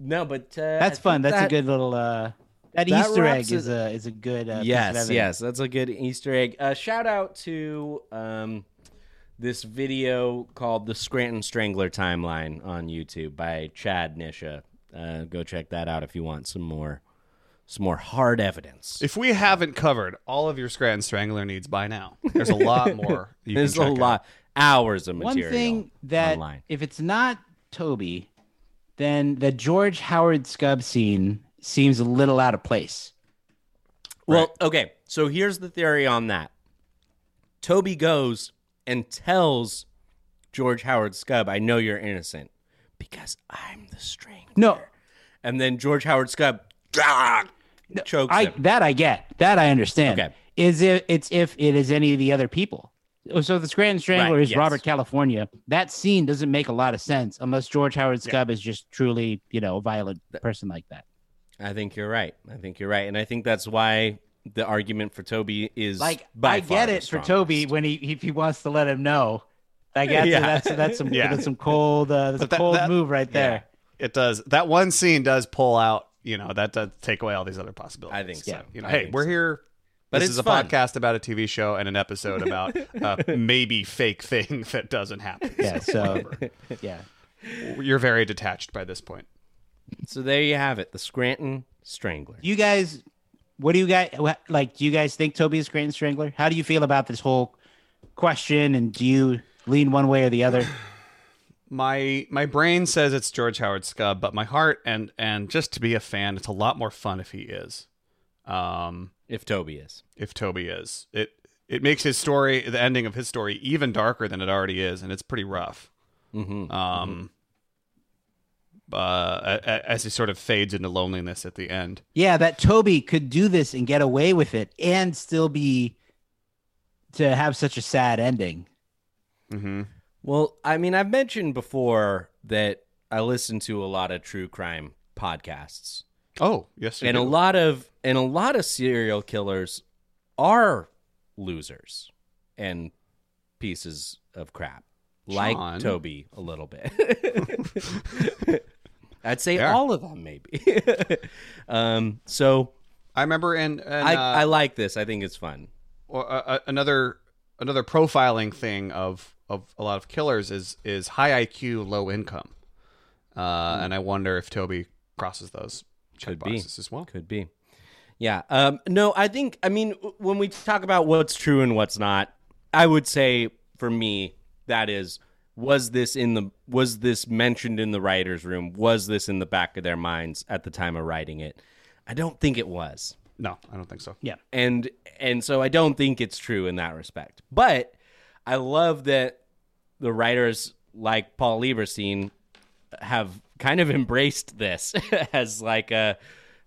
no, but uh, That's I fun. That's that- a good little. uh That, that Easter egg is a is a good. Uh, piece of yes, yes, that's a good Easter egg. Uh, shout out to um, this video called "The Scranton Strangler Timeline" on YouTube by Chad Nisha. Uh, go check that out if you want some more, some more hard evidence. If we haven't covered all of your Scranton Strangler needs by now, there's a lot [LAUGHS] more. You There's can a check out. lot hours of material. One material. thing that online. if it's not Toby, then the George Howard Skub scene seems a little out of place. Well, okay. So here's the theory on that. Toby goes and tells George Howard Skub, "I know you're innocent because I'm the strangler." No, And then George Howard Skub ah, chokes I him. that I get. That I understand. Okay. Is it it's if it is any of the other people. So the Scranton Strangler Right, is yes. Robert California. That scene doesn't make a lot of sense unless George Howard Skub is just truly, you know, a violent person like that. I think you're right. I think you're right, and I think that's why the argument for Toby is Like by I far get it for. Toby when he if he wants to let him know. I guess Yeah. that's that's some [LAUGHS] Yeah. that's some cold uh, that's But a that- cold that- move right there. It does. That one scene does pull out. You know that does take away all these other possibilities. I think so. You know, I hey, we're so. here. But this it's is a fun. podcast about a TV show and an episode [LAUGHS] about a maybe fake thing [LAUGHS] that doesn't happen. Yeah, so yeah. You're very detached by this point. So there you have it, the Scranton Strangler. You guys, what do you guys like? Do you guys think Toby is Scranton Strangler? How do you feel about this whole question? And do you lean one way or the other? [SIGHS] My my brain says it's George Howard Skub, but my heart and and just to be a fan, it's a lot more fun if he is. Um, if Toby is, if Toby is, it it makes his story, the ending of his story, even darker than it already is, and it's pretty rough. Mm-hmm. Um, uh, a- a- as he sort of fades into loneliness at the end. Yeah, that Toby could do this and get away with it, and still be to have such a sad ending. Mm-hmm. Well, I mean, I've mentioned before that I listen to a lot of true crime podcasts. Oh, yes, you and a lot of and a lot of serial killers are losers and pieces of crap, like Sean. Toby a little bit. [LAUGHS] [LAUGHS] I'd say Yeah. all of them, maybe. [LAUGHS] um, so I remember and, I, uh, I like this. I think it's fun. or uh, uh, another another profiling thing of of a lot of killers is is high IQ, low income, uh, and I wonder if Toby crosses those check. Could be as well. Could be. Yeah. Um, no, I think. I mean, when we talk about what's true and what's not, I would say for me that is was this in the was this mentioned in the writers' room? Was this in the back of their minds at the time of writing it? I don't think it was. No, I don't think so. Yeah. And and so I don't think it's true in that respect. But I love that the writers like Paul Lieberstein have kind of [LAUGHS] embraced this [LAUGHS] as like a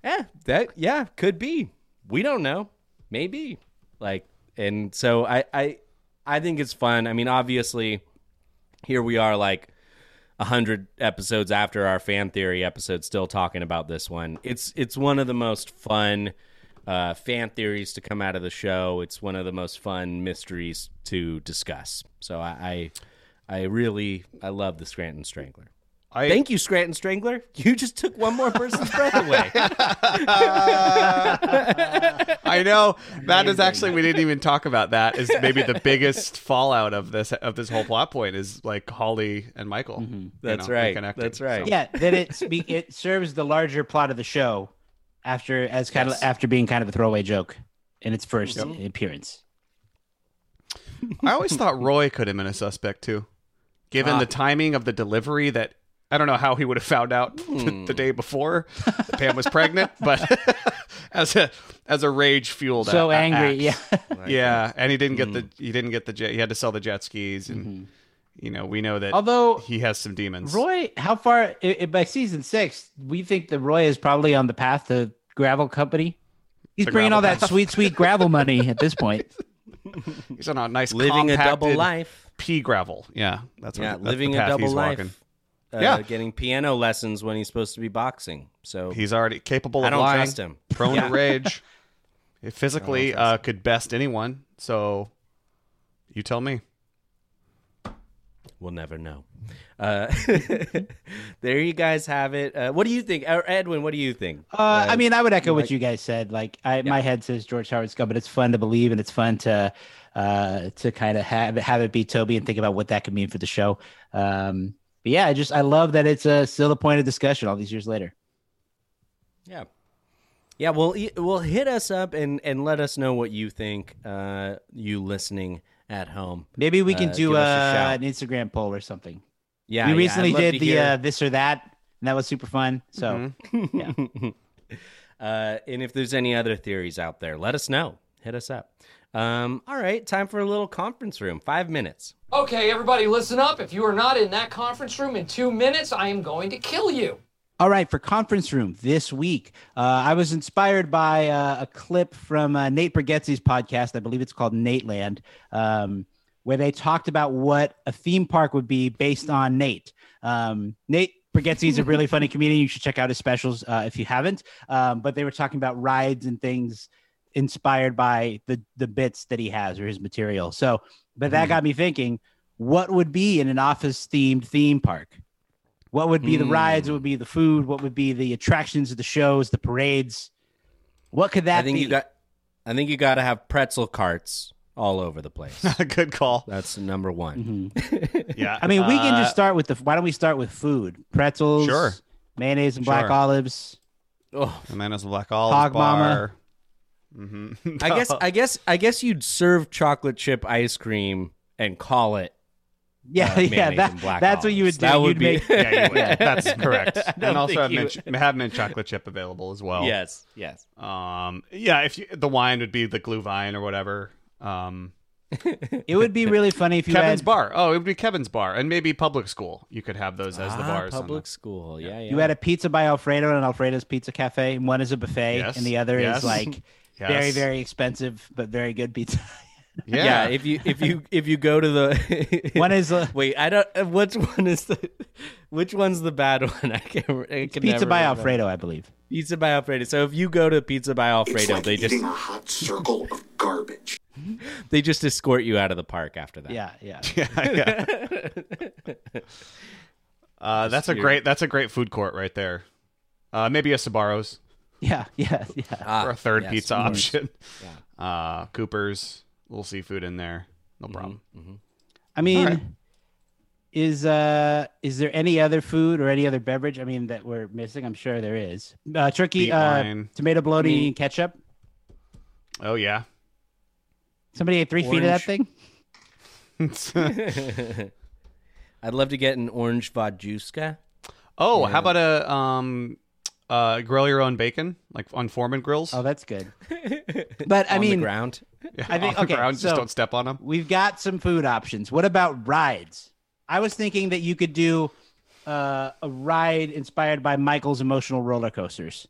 yeah that yeah, could be. We don't know. Maybe. Like and so I I I think it's fun. I mean, obviously here we are like a hundred episodes after our fan theory episode still talking about this one. It's it's one of the most fun uh, fan theories to come out of the show. It's one of the most fun mysteries to discuss. So I I, I really I love the Scranton Strangler. I, Thank you, Scranton Strangler. You just took one more person's breath away. [LAUGHS] I know that is actually we didn't even talk about that. Is maybe the biggest fallout of this of this whole plot point is like Holly and Michael. Mm-hmm. That's know, right. reconnecting. That's right. So- Yeah, that it spe- it serves the larger plot of the show after as kind Yes. of after being kind of a throwaway joke in its 1st Yep. appearance. I always thought Roy could have been a suspect too, given Ah. the timing of the delivery. That I don't know how he would have found out the, the day before that Pam was pregnant, [LAUGHS] but [LAUGHS] as a as a rage fueled So angry, yeah. [LAUGHS] yeah, and he didn't get the Mm. he didn't get the jet. He had to sell the jet skis, and you know we know that Although he has some demons. Roy, how far i i by season six? We think that Roy is probably on the path to gravel company. He's The bringing all that path. sweet, sweet gravel money at this point. He's on a nice Living a double compacted life. pea gravel. Yeah, that's what, yeah, that's living the a double he's life. walking. Uh, Yeah. getting piano lessons when he's supposed to be boxing. So He's already capable of I of don't lying, trust him. [LAUGHS] prone Yeah. to rage. [LAUGHS] He physically uh, could best anyone. So you tell me. We'll never know. Uh, [LAUGHS] there you guys have it. Uh, what do you think, Edwin? What do you think? Uh, I mean, I would echo like- what you guys said. Like, I, my head says George Howard Scott, but it's fun to believe and it's fun to uh, to kind of have have it be Toby and think about what that could mean for the show. Um, but yeah, I just I love that it's uh, still a point of discussion all these years later. Yeah. Yeah, well, well, hit us up and, and let us know what you think. Uh, you listening at home. Maybe we can Uh, do uh, an Instagram poll or something. Yeah, we yeah, recently I'd did the uh, this or that, and that was super fun. So yeah. [LAUGHS] Uh, and if there's any other theories out there, let us know. Hit us up. Um, all right, time for a little conference room. Five minutes. Okay, everybody, listen up. If you are not in that conference room in two minutes, I am going to kill you. All right, for conference room this week, uh, I was inspired by uh, a clip from uh, Nate Bargatze's podcast. I believe it's called Nateland, um, where they talked about what a theme park would be based on Nate. Um, Nate Bargatze is a really funny comedian. You should check out his specials uh, if you haven't. Um, but they were talking about rides and things inspired by the the bits that he has or his material. So, but Mm-hmm. that got me thinking, what would be in an office themed theme park? What would be the rides? What would be the food? What would be the attractions, the shows, the parades? What could that I think be? you got. I think you got to have pretzel carts all over the place. [LAUGHS] Good call. That's number one. [LAUGHS] Yeah. I mean, we can Uh, just start with the. Why don't we start with food? Pretzels, Sure. mayonnaise and black Sure. olives. Oh, The man is a black olives. Hog Mama. Bar. Mm-hmm. [LAUGHS] I guess. I guess. I guess you'd serve chocolate chip ice cream and call it. Yeah, uh, yeah, that- and black that's what you would do. That would You'd be. make- [LAUGHS] yeah, would. Yeah. [LAUGHS] that's correct. I and also have you mint, have mint chocolate chip available as well. Yes. Yes. Um. Yeah. If you, the wine would be the glue vine or whatever. Um. It would be really funny if you Kevin's had bar. Oh, it would be Kevin's bar, and maybe public school. You could have those as the Ah, bars. on Public the- school. Yeah. Yeah. you had a pizza by Alfredo and Alfredo's Pizza Cafe, and one is a buffet, Yes, and the other yes, is like yes. very very expensive but very good pizza. [LAUGHS] Yeah. Yeah. if you if you if you go to the [LAUGHS] one is a [LAUGHS] wait, I don't. uh, Which one is the? Which one's the bad one? I can't. I can Pizza never by remember. Alfredo, I believe. Pizza by Alfredo. So if you go to Pizza by It's Alfredo, like they just a hot circle of garbage. they just escort you out of the park after that. Yeah, yeah. yeah, yeah. Uh, that's a great. That's a great food court right there. Uh, maybe a Sbarros Yeah, [LAUGHS] yeah, yeah. Ah, for a third yes, pizza option. Yeah. Uh, Cooper's, little seafood in there. No problem. I mean, All right. is uh is there any other food or any other beverage? I mean, that we're missing. I'm sure there is. Uh, turkey, uh, tomato bologna, Me- and ketchup. Oh yeah. Somebody ate three feet of that thing. [LAUGHS] [LAUGHS] I'd love to get an orange vodjuska. oh, Yeah. how about a um, uh, grill your own bacon, like on Foreman grills? Oh, that's good. [LAUGHS] But I on mean, the ground. I think on the okay. ground, so just don't step on them. we've got some food options. What about rides? I was thinking that you could do uh, a ride inspired by Michael's emotional roller coasters.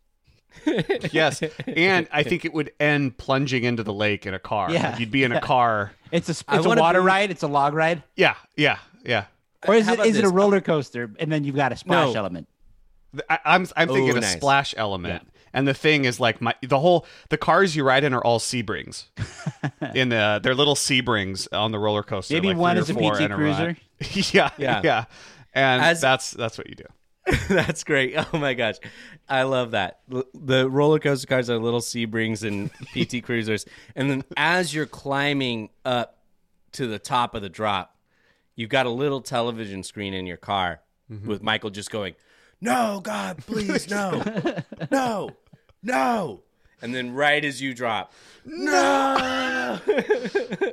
[LAUGHS] yes, and I think it would end plunging into the lake in a car. Yeah, Like, you'd be in a car. It's a I it's a wanna water be- ride. It's a log ride, Yeah, yeah, yeah. or is How it about is it a this? roller coaster and then you've got a splash No. element? I, I'm I'm thinking Oh, a nice. splash element, and the thing is like my the whole the cars you ride in are all Sebrings. [LAUGHS] in the they're little Sebrings on the roller coaster. Maybe like one is a PT. Cruiser? [LAUGHS] yeah, Yeah. yeah, and As- that's that's what you do. [LAUGHS] That's great. Oh my gosh, I love that. The roller coaster cars are little Sebrings and PT Cruisers, and then as you're climbing up to the top of the drop, you've got a little television screen in your car mm-hmm. with Michael just going, "No, God, please, no, no, no," and then right as you drop, no.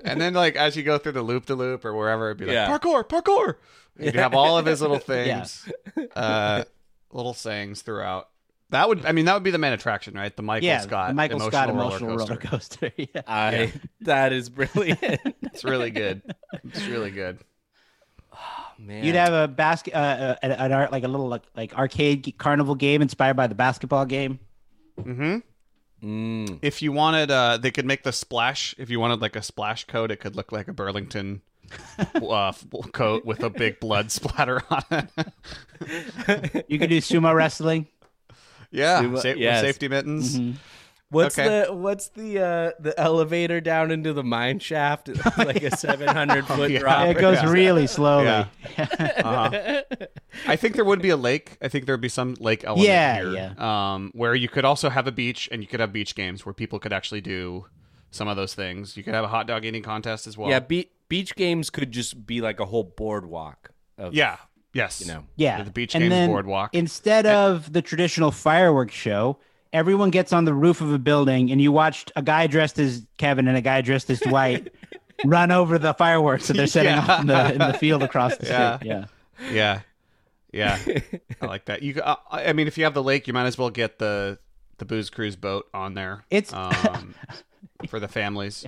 And then like as you go through the loop to loop or wherever, it'd be like Yeah. parkour, parkour. You'd have all of his little [LAUGHS] things, uh, little sayings throughout. That would, I mean, that would be the main attraction, right? The Michael yeah, Scott, the Michael emotional Scott roller emotional roller coaster. coaster. [LAUGHS] yeah. I that is brilliant. [LAUGHS] It's really good. It's really good. [SIGHS] [SIGHS] [SIGHS] Man, You'd have a basket, uh, uh, an, an art like a little like, like arcade carnival game inspired by the basketball game. Mm-hmm. Mm. If you wanted, uh, they could make the splash. If you wanted like a splash coat, it could look like a Burlington [LAUGHS] uh, coat with a big blood splatter on it. You could do sumo wrestling. yeah, Sumo- sa- yes. safety mittens. What's Okay. the what's the uh, the elevator down into the mine shaft? It's [LAUGHS] [LAUGHS] like a seven hundred foot [LAUGHS] yeah. drop. it goes yeah. really slowly. Yeah. Uh-huh. I think there would be a lake. I think there would be some lake element Yeah, here, yeah. Um, where you could also have a beach, and you could have beach games where people could actually do some of those things. You could have a hot dog eating contest as well. yeah, be- beach games could just be like a whole boardwalk. Of, yeah, yes, you know. Yeah. the beach and games then boardwalk. Instead of the traditional fireworks show, everyone gets on the roof of a building and you watched a guy dressed as Kevin and a guy dressed as Dwight [LAUGHS] run over the fireworks that they're setting Yeah. off in the, in the field across the Yeah. street. Yeah. yeah, yeah, I like that. You, uh, I mean, if you have the lake, you might as well get the the booze cruise boat on there. It's- um, [LAUGHS] for the families.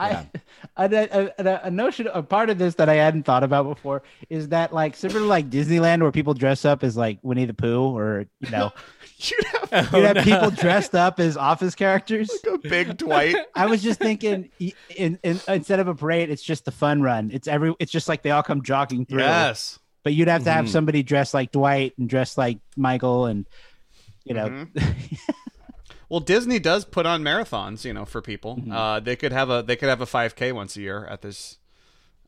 I, a, a, a, a notion, a part of this that I hadn't thought about before is that like similar to like Disneyland where people dress up as like Winnie the Pooh or you know [LAUGHS] [LAUGHS] You'd have [LAUGHS] you'd have people dressed up as office characters. a big Dwight. [LAUGHS] I was just thinking, i- in, in, instead of a parade, it's just the fun run. It's every. It's just like they all come jogging through. Yes. But you'd have to have Mhm. somebody dressed like Dwight and dressed like Michael, and you know, Mm-hmm. Well, Disney does put on marathons, you know, for people. Mm-hmm. Uh, they could have a they could have a 5K once a year at this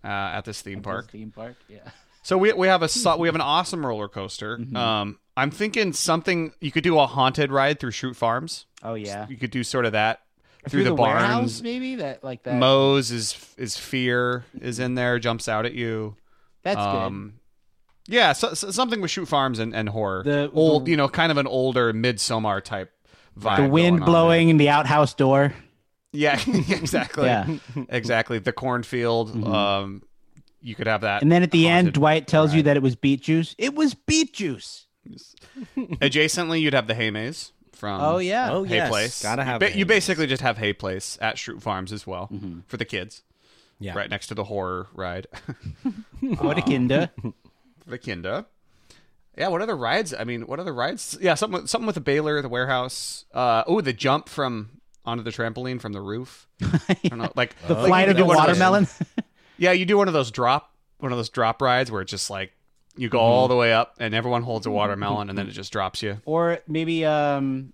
uh, at this theme park. Theme park, yeah. So we we have a we have an awesome roller coaster. Mm-hmm. Um, I'm thinking something you could do a haunted ride through Schrute Farms. Oh yeah. You could do sort of that Or through, the, warehouse, barns. maybe that like that. Moe's is is fear is in there, jumps out at you. That's good. um, Yeah, so, so something with Schrute Farms and, and horror. The- old, the- you know, kind of an older Midsommar type vibe. the wind blowing in the outhouse door. Yeah, [LAUGHS] exactly. Yeah. Mm-hmm. exactly. The cornfield. Um, you could have that. And then at the end, Dwight tells you that it was beet juice. It was beet juice. [LAUGHS] Adjacently, you'd have the Hay Maze from Oh, yeah. Oh, Hay yes. Place. Gotta have Ba- the Hay you Maze. basically just have Hay Place at Schrute Farms as well Mm-hmm. for the kids. Yeah. Right next to the horror ride. What a kinda. the [LAUGHS] Kinda. Yeah, what other rides? I mean, what other rides? Yeah, something with, something with the baler, the warehouse. Uh, oh, the jump from onto the trampoline from the roof. [LAUGHS] I don't know, like The like flight of do the one those- watermelon. yeah, you do one of those drop, one of those drop rides where it's just like you go all the way up and everyone holds a watermelon and then it just drops you. or maybe um,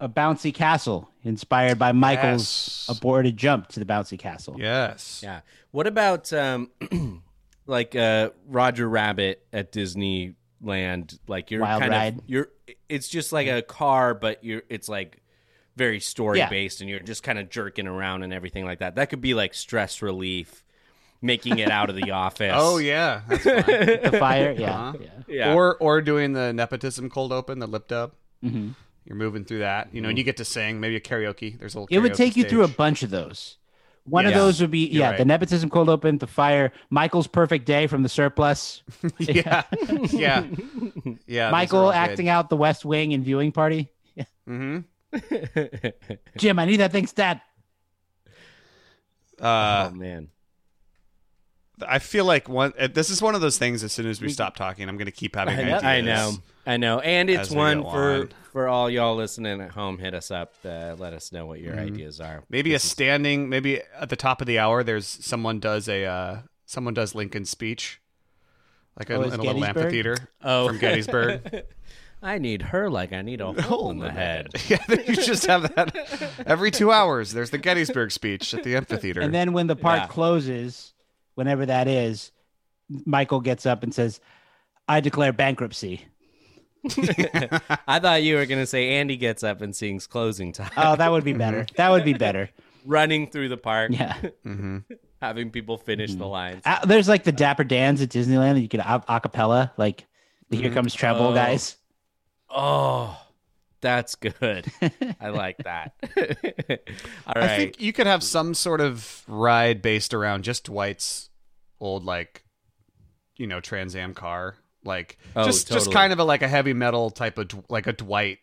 a bouncy castle inspired by Michael's Yes. aborted jump to the bouncy castle. Yes. Yeah. What about um, [CLEARS THROAT] like uh, Roger Rabbit at Disneyland? Like you're Wild kind ride. of you're. It's just like a car, but you're. It's like very story based, and you're just kind of jerking around and everything like that. That could be like stress relief, making it out of the office. Oh yeah, that's fine. The fire, yeah. Uh-huh. yeah. Yeah. Or or doing the nepotism cold open, the lip dub. Mm-hmm. You're moving through that, you know, and you get to sing maybe a karaoke. There's a little. It would karaoke take you through a bunch of those. One of those would be You're yeah, right. the nepotism cold open, the fire, Michael's perfect day from the surplus. [LAUGHS] yeah, yeah, yeah. Michael acting out the West Wing and viewing party. [LAUGHS] Mm-hmm. Jim, I need that thing stat. Uh, oh man. I feel like one. uh, This is one of those things. As soon as we stop talking, I'm going to keep having I know, ideas. I know, I know, and it's one for on. for all y'all listening at home. Hit us up. Uh, let us know what your Mhm. ideas are. Maybe a standing. Maybe at the top of the hour, there's someone does a uh, someone does Lincoln's speech, like a, Oh, in it's a little amphitheater Oh, from Gettysburg. [LAUGHS] I need her like I need a hole in the head. [LAUGHS] yeah, you just have that every two hours. There's the Gettysburg speech at the [LAUGHS] amphitheater. And then when the park Yeah. closes, whenever that is, Michael gets up and says, I declare bankruptcy. [LAUGHS] I thought you were gonna say Andy gets up and sings closing time. Oh, that would be better. [LAUGHS] That would be better. Running through the park, Yeah. [LAUGHS] Mm-hmm. having people finish the lines. Uh, there's like the Dapper Dans at Disneyland that you could a acapella, like the Here Comes Treble Oh. guys. Oh, that's good. [LAUGHS] I like that. [LAUGHS] All right. I think you could have some sort of ride based around just Dwight's old like, you know, Trans Am car. Like Oh, just just kind of a, like a heavy metal type of like a Dwight.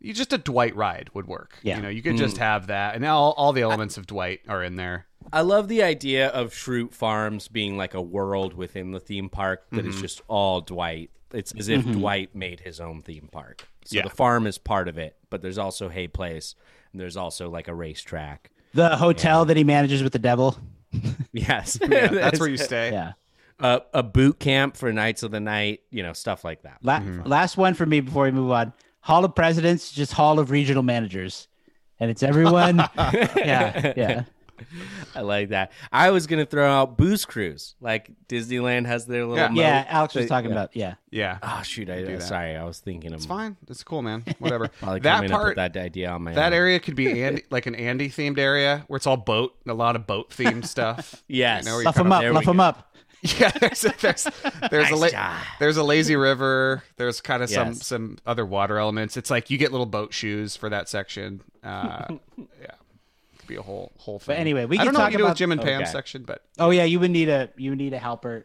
You just a Dwight ride would work. Yeah. You know, you could Mm. just have that, and all all the elements of Dwight are in there. I love the idea of Schrute Farms being like a world within the theme park that is Mhm. just all Dwight. It's as if Mhm. Dwight made his own theme park. So Yeah. the farm is part of it, but there's also Hay Place, and there's also like a racetrack. The hotel that he manages with the devil. [LAUGHS] [LAUGHS] Yes, Yeah, that's [LAUGHS] where you stay. Yeah. Uh, a boot camp for Knights of the Night, you know, stuff like that. La- Last one for me before we move on. Hall of Presidents, just Hall of Regional Managers. And it's everyone. yeah. Yeah. I like that. I was gonna throw out Booze Cruise, like Disneyland has their little. Yeah. moat. Yeah. Alex was talking yeah. about, yeah. Yeah. Oh shoot! I, Do uh, sorry, I was thinking of. It's fine. It's cool, man. [LAUGHS] Whatever. That part, that idea on my that own. area could be Andy, like an Andy themed area where it's all boat, a lot of boat themed [LAUGHS] stuff. Yes. You know, where Luff them up. there Luff them up. [LAUGHS] Yeah, there's a, there's there's a la- there's a lazy river. There's kind of some Yes. some other water elements. It's like you get little boat shoes for that section. Uh, yeah, could be a whole whole thing. But anyway, we I can don't know talk what you do about- with Jim and Pam Okay. section, but Oh yeah, you would need a you would need a Halpert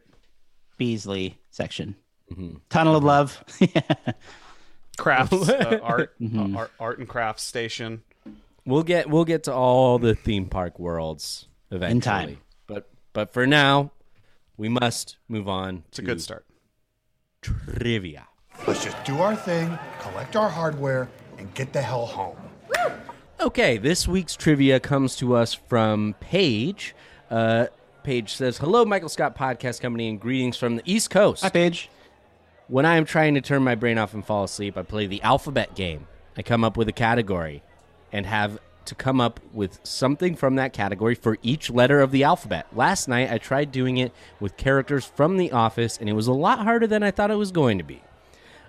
Beasley section. Mm-hmm. Tunnel of Love. [LAUGHS] crafts, uh, [LAUGHS] art, Mhm. uh, art, art and crafts station. We'll get we'll get to all the theme park worlds eventually. time. But but for now, we must move on. It's a good start. Trivia. Let's just do our thing, collect our hardware, and get the hell home. Okay, this week's trivia comes to us from Paige. Uh, Paige says, "Hello, Michael Scott Podcast Company, and greetings from the East Coast." Hi, Paige. When I am trying to turn my brain off and fall asleep, I play the alphabet game. I come up with a category. and have to come up with something from that category for each letter of the alphabet. Last night I tried doing it with characters from The Office, and it was a lot harder than I thought it was going to be.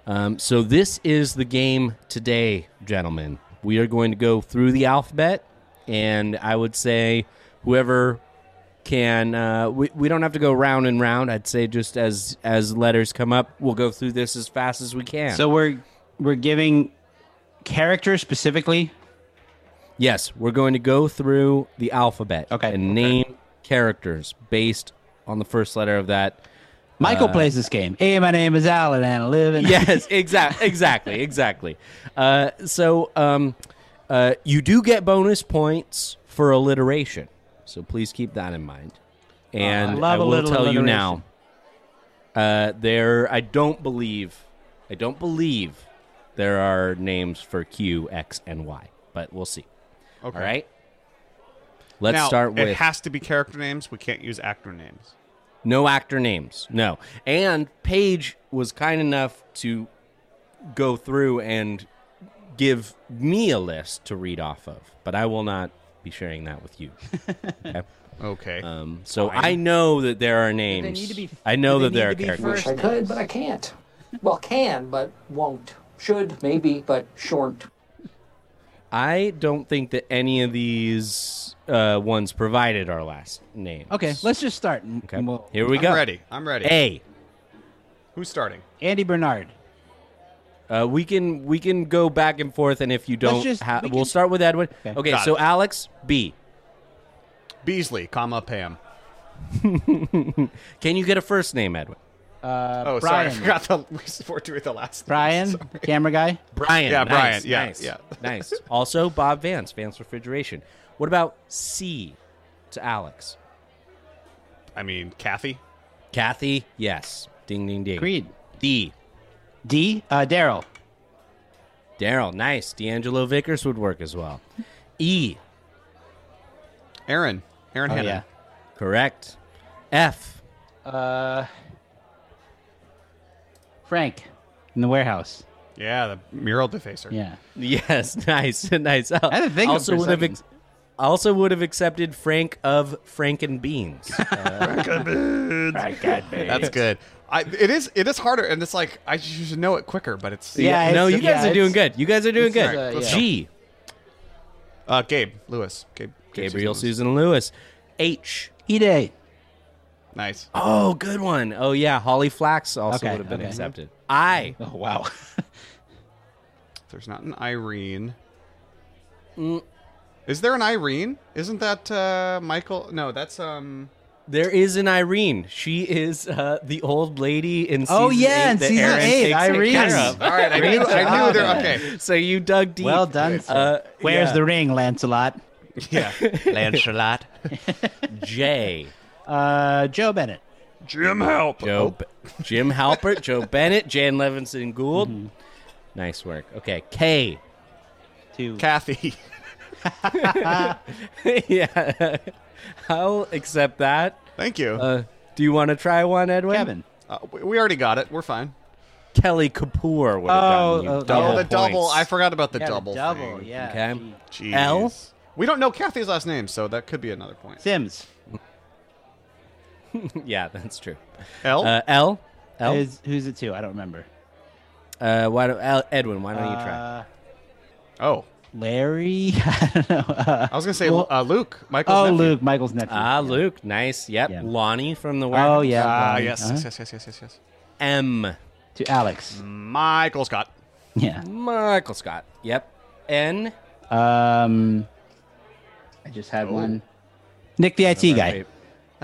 Um, so this is the game today, gentlemen. We are going to go through the alphabet, and I would say whoever can. Uh, we we don't have to go round and round. I'd say just as as letters come up, we'll go through this as fast as we can. So we're we're giving characters specifically. Yes, we're going to go through the alphabet Okay. and name characters based on the first letter of that. Michael Uh, plays this game. Hey, my name is Alan, and I live in. yes, [LAUGHS] exactly, exactly, exactly. Uh, so um, uh, you do get bonus points for alliteration, so please keep that in mind. And I love I a will tell you now, uh, there. I don't believe, I don't believe there are names for Q, X, and Y, but we'll see. Okay. All right. Let's Now, start with It has to be character names. We can't use actor names. No actor names. No. And Paige was kind enough to go through and give me a list to read off of, but I will not be sharing that with you. [LAUGHS] Okay. Okay. Um, so Fine. I know that there are names. They need to be. I know that there are need to be characters. Wish I could, but I can't. Well, can, but won't. Should, maybe, but shorn't. I don't think that any of these uh, ones provided our last name. Okay, let's just start. Okay. and we'll- Here we go. I'm ready. I'm ready. A. Who's starting? Andy Bernard. Uh, we can we can go back and forth, and if you don't, just- ha- we we'll can- start with Edwin. Okay. Okay, Got so it. Alex B. Beasley, comma Pam. [LAUGHS] Can you get a first name, Edwin? Uh, Oh, Brian. sorry. I forgot the [LAUGHS] we supported with the last. Brian, Sorry. camera guy. Brian. Yeah, nice, Brian, yeah, nice, yeah. [LAUGHS] nice. [LAUGHS] Also, Bob Vance, Vance Refrigeration. What about C to Alex? I mean, Kathy. Kathy, yes. Ding, ding, ding. Creed. D. D. Uh, Daryl. Daryl, nice. D'Angelo Vickers would work as well. E. Erin. Erin Oh Hannon. yeah. Correct. F. Uh, Frank in the warehouse. Yeah, the mural defacer. Yeah. Yes, [LAUGHS] nice, [LAUGHS] nice. I had to think also for would have second. ex- also would have accepted Frank of Franken [LAUGHS] Beans. That's good. I, it is. It is harder, and it's like I should know it quicker, but it's Yeah, no, it's- you guys yeah, are doing good. You guys are doing it's, good. uh, yeah. G. Uh, Gabe Lewis. Gabe. Gabe Gabriel Susan Susan Lewis. H. E-Day. Lewis. Nice. Oh, good one. Oh yeah, Holly Flax also Okay, would have been okay. accepted. I. [LAUGHS] Oh wow. [LAUGHS] There's not an Irene. Mm. Is there an Irene? Isn't that uh, Michael? No, that's um. There is an Irene. She is uh, the old lady in season Oh, yeah, eight in that season Erin eight, takes Irene. care of. All right, I knew. I knew there. Okay. So you dug deep. well done. sir. Uh, Where's yeah. the ring, Lancelot? [LAUGHS] Yeah. Lancelot? J. Uh, Joe Bennett. Jim help. Joe, B- Jim Halpert, Joe [LAUGHS] Bennett, Jan Levinson Gould. Nice work. Okay, K. Two. Kathy. [LAUGHS] [LAUGHS] yeah, I'll accept that. Thank you. Uh, do you want to try one, Edwin? Kevin. Uh, we- we already got it. We're fine. Kelly Kapoor would have Oh, gotten you oh, double oh, the double. I forgot about the Yeah, double. Double. thing. Yeah. Okay. Jeez. L? We don't know Kathy's last name, so that could be another point. Sims. [LAUGHS] yeah, that's true. L. Uh, L. L. Is, who's it to? I don't remember. Uh, why don't Edwin? Why don't you try? Uh, oh, Larry. [LAUGHS] I don't know. Uh, I was gonna say well- uh, Luke. Michael's oh, nephew. Luke, Michael's nephew. Ah, Luke. Nice. Yep. Yeah. Lonnie from the warehouse. Oh yeah. Ah, Lonnie. yes, Uh-huh. yes, yes, yes, yes, yes, yes. M. To Alex. Michael Scott. Yeah. Michael Scott. Yep. N. Um, I just had one. Nick the IT guy.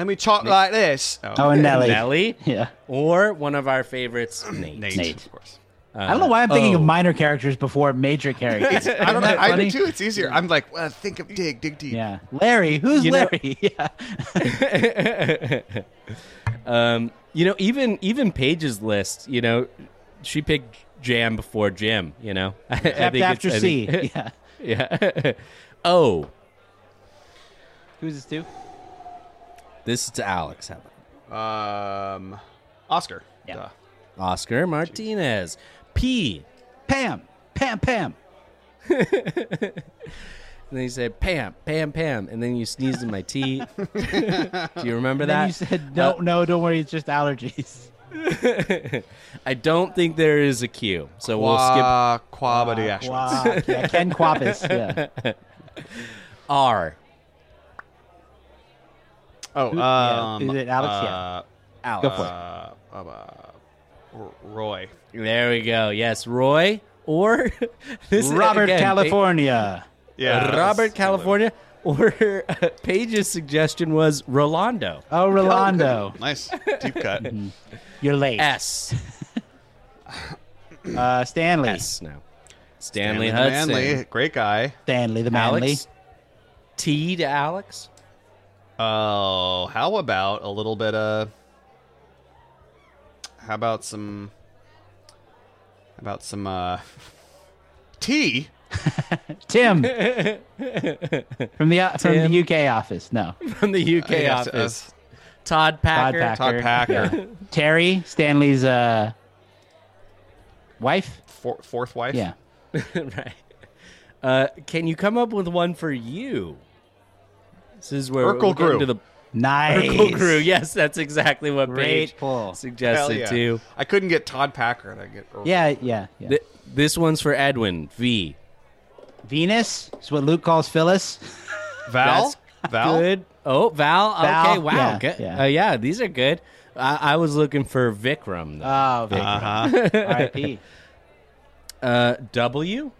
Let we talk like this. Oh, and Nellie. Nellie. [LAUGHS] Yeah. Or one of our favorites, Nate. Nate, Nate. of course. Uh, I don't know why I'm thinking of minor characters before major [LAUGHS] characters. I don't know. I do too. It's easier. I'm like, well, think of dig, dig deep. Yeah. Larry. Who's You know- Larry? [LAUGHS] yeah. um, you know, even even Paige's list, you know, she picked Jam before Jim. You know, I, I Except think after it's, I C. think- yeah. yeah. oh, Who's this to? This is to Alex. How about Um, Oscar. Yeah. Duh. Oscar Martinez? P. Pam. Pam. Pam. [LAUGHS] And then you said, Pam, Pam, Pam. And then you sneezed in my tea. [LAUGHS] Do you remember And that? then you said, no, Uh, no, don't worry, it's just allergies. [LAUGHS] I don't think there is a Q. So we'll Qua- skip. quabity Qua- yeah, Ken Kwapis, yeah. R. Oh, Who- yeah, um, is it Alex? Uh, Yeah. Alex. Go for it. uh, uh, uh, Roy. There we go. Yes, Roy or [LAUGHS] this is- Robert again, Pa- California. Yeah, Robert California. Or [LAUGHS] Paige's suggestion was Rolando. Oh, Rolando. Nice deep cut. [LAUGHS] You're late. S. Uh, Stanley. S now. Stanley, the Hudson. Manley, great guy. Stanley the Manly. Alex. T to Alex. Oh, how about a little bit of? How about some? How about some uh, [LAUGHS] tea? [LAUGHS] Tim. [LAUGHS] from the uh, from Tim. the UK office. No. From the UK Yes, office. yes. Todd Packer. Todd Packer. Todd Packer. Yeah. Terry, Stanley's uh, wife. For, fourth wife. Yeah. right. Uh, can you come up with one for you? This is where Urkel we're getting Grew. to the Nice. Urkel Grew. Yes, that's exactly what Great Paige pull. Hell suggested yeah. too. I couldn't get Todd Packer. and I get Urkel. Yeah, yeah, yeah. Th- this one's for Edwin. V. Venus is what Luke calls Phyllis. [LAUGHS] Val. That's Val. Good. Oh, Val. Val, Okay. Wow. yeah, good. yeah. Uh, yeah, these are good. I, I was looking for Vikram. Though. Oh, Vic. Uh-huh. R.I.P. [LAUGHS] Uh, w.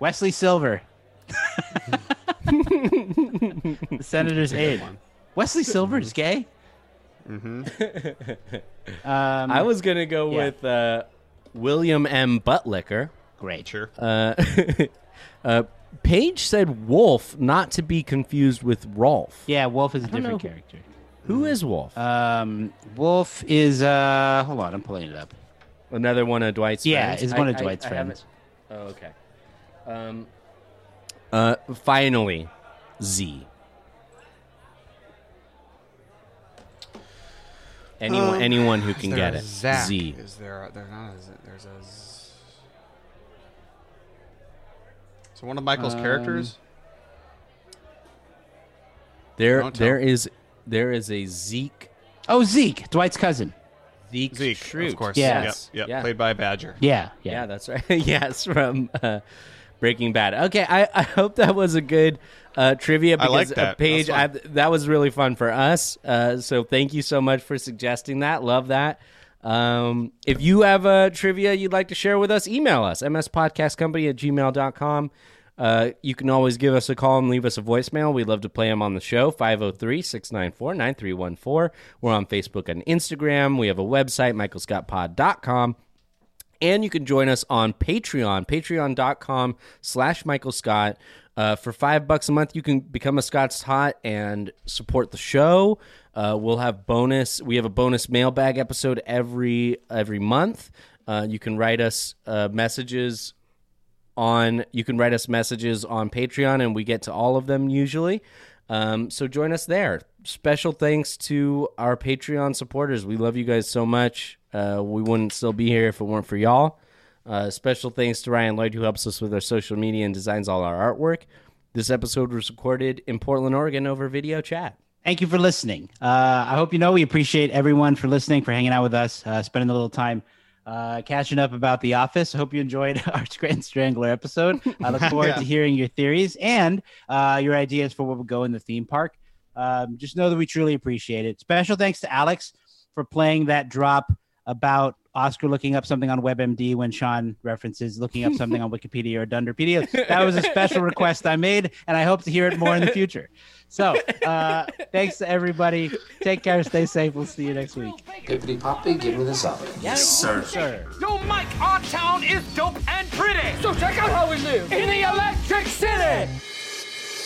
Wesley Silver. [LAUGHS] the senator's aide. Wesley Silver is gay. Mm-hmm. Um, I was gonna go yeah. with uh, William M. Buttlicker. great. Sure. Uh, [LAUGHS] uh, Paige said Wolf, not to be confused with Rolf. Yeah, Wolf is a different know. character. Who is Wolf? Um, Wolf is uh, hold on, I'm pulling it up. Another one of Dwight's Yeah, friends. is one of Dwight's haven't- friends. Oh, okay. Um, uh, finally, Z. Anyone, Um, anyone who is can get it. Zach? Z. Is there? A, there not a Z. There's a. Z. So one of Michael's Um, characters. There, there is, there is a Zeke. Oh, Zeke, Dwight's cousin. Zeke, Zeke, Schrute. of course. Yes. Yep. Yep. Yeah. Played by Badger. Yeah, Yeah, yeah. that's right. [LAUGHS] yes, from uh, Breaking Bad. Okay, I, I hope that was a good uh, trivia I like that. Paige, That's I, that was really fun for us. Uh, so thank you so much for suggesting that. Love that. Um, if you have a trivia you'd like to share with us, email us mspodcastcompany at gmail.com. Uh, you can always give us a call and leave us a voicemail. We'd love to play them on the show, 503 694 9314. We're on Facebook and Instagram. We have a website, michaelscottpod.com. And you can join us on Patreon, patreon.com slash Michael Scott. Uh, for five bucks a month, you can become a Scott's Tot and support the show. Uh, we'll have bonus. We have a bonus mailbag episode every every month. Uh, you can write us uh, messages on. You can write us messages on Patreon, and we get to all of them usually. Um, so join us there. Special thanks to our Patreon supporters. We love you guys so much. Uh, we wouldn't still be here if it weren't for y'all. Uh, special thanks to Ryan Lloyd, who helps us with our social media and designs all our artwork. This episode was recorded in Portland, Oregon over video chat. Thank you for listening. Uh, I hope you know we appreciate everyone for listening, for hanging out with us, uh, spending a little time uh, catching up about The Office. I hope you enjoyed [LAUGHS] our Scranton Strangler episode. I look [LAUGHS] forward Yeah. to hearing your theories and uh, your ideas for what would go in the theme park. Um, just know that we truly appreciate it. Special thanks to Alex for playing that drop about Oscar looking up something on WebMD when Sean references looking up something on [LAUGHS] Wikipedia or Dunderpedia. That was a special request I made, and I hope to hear it more in the future. So, uh, thanks to everybody. Take care. Stay safe. We'll see you next week. Pippity poppy, give me the solid. Yes, sir. sir. Yo, Mike, our town is dope and pretty. So check out how we live in the Electric City.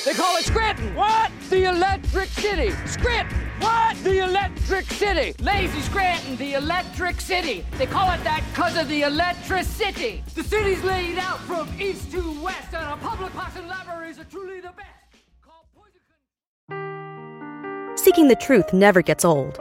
They call it Scranton. What? The Electric City. Scranton. What? The Electric City. Lazy Scranton, the Electric City. They call it that because of the electricity. The city's laid out from east to west, and our public parks and libraries are truly the best. Seeking the truth never gets old.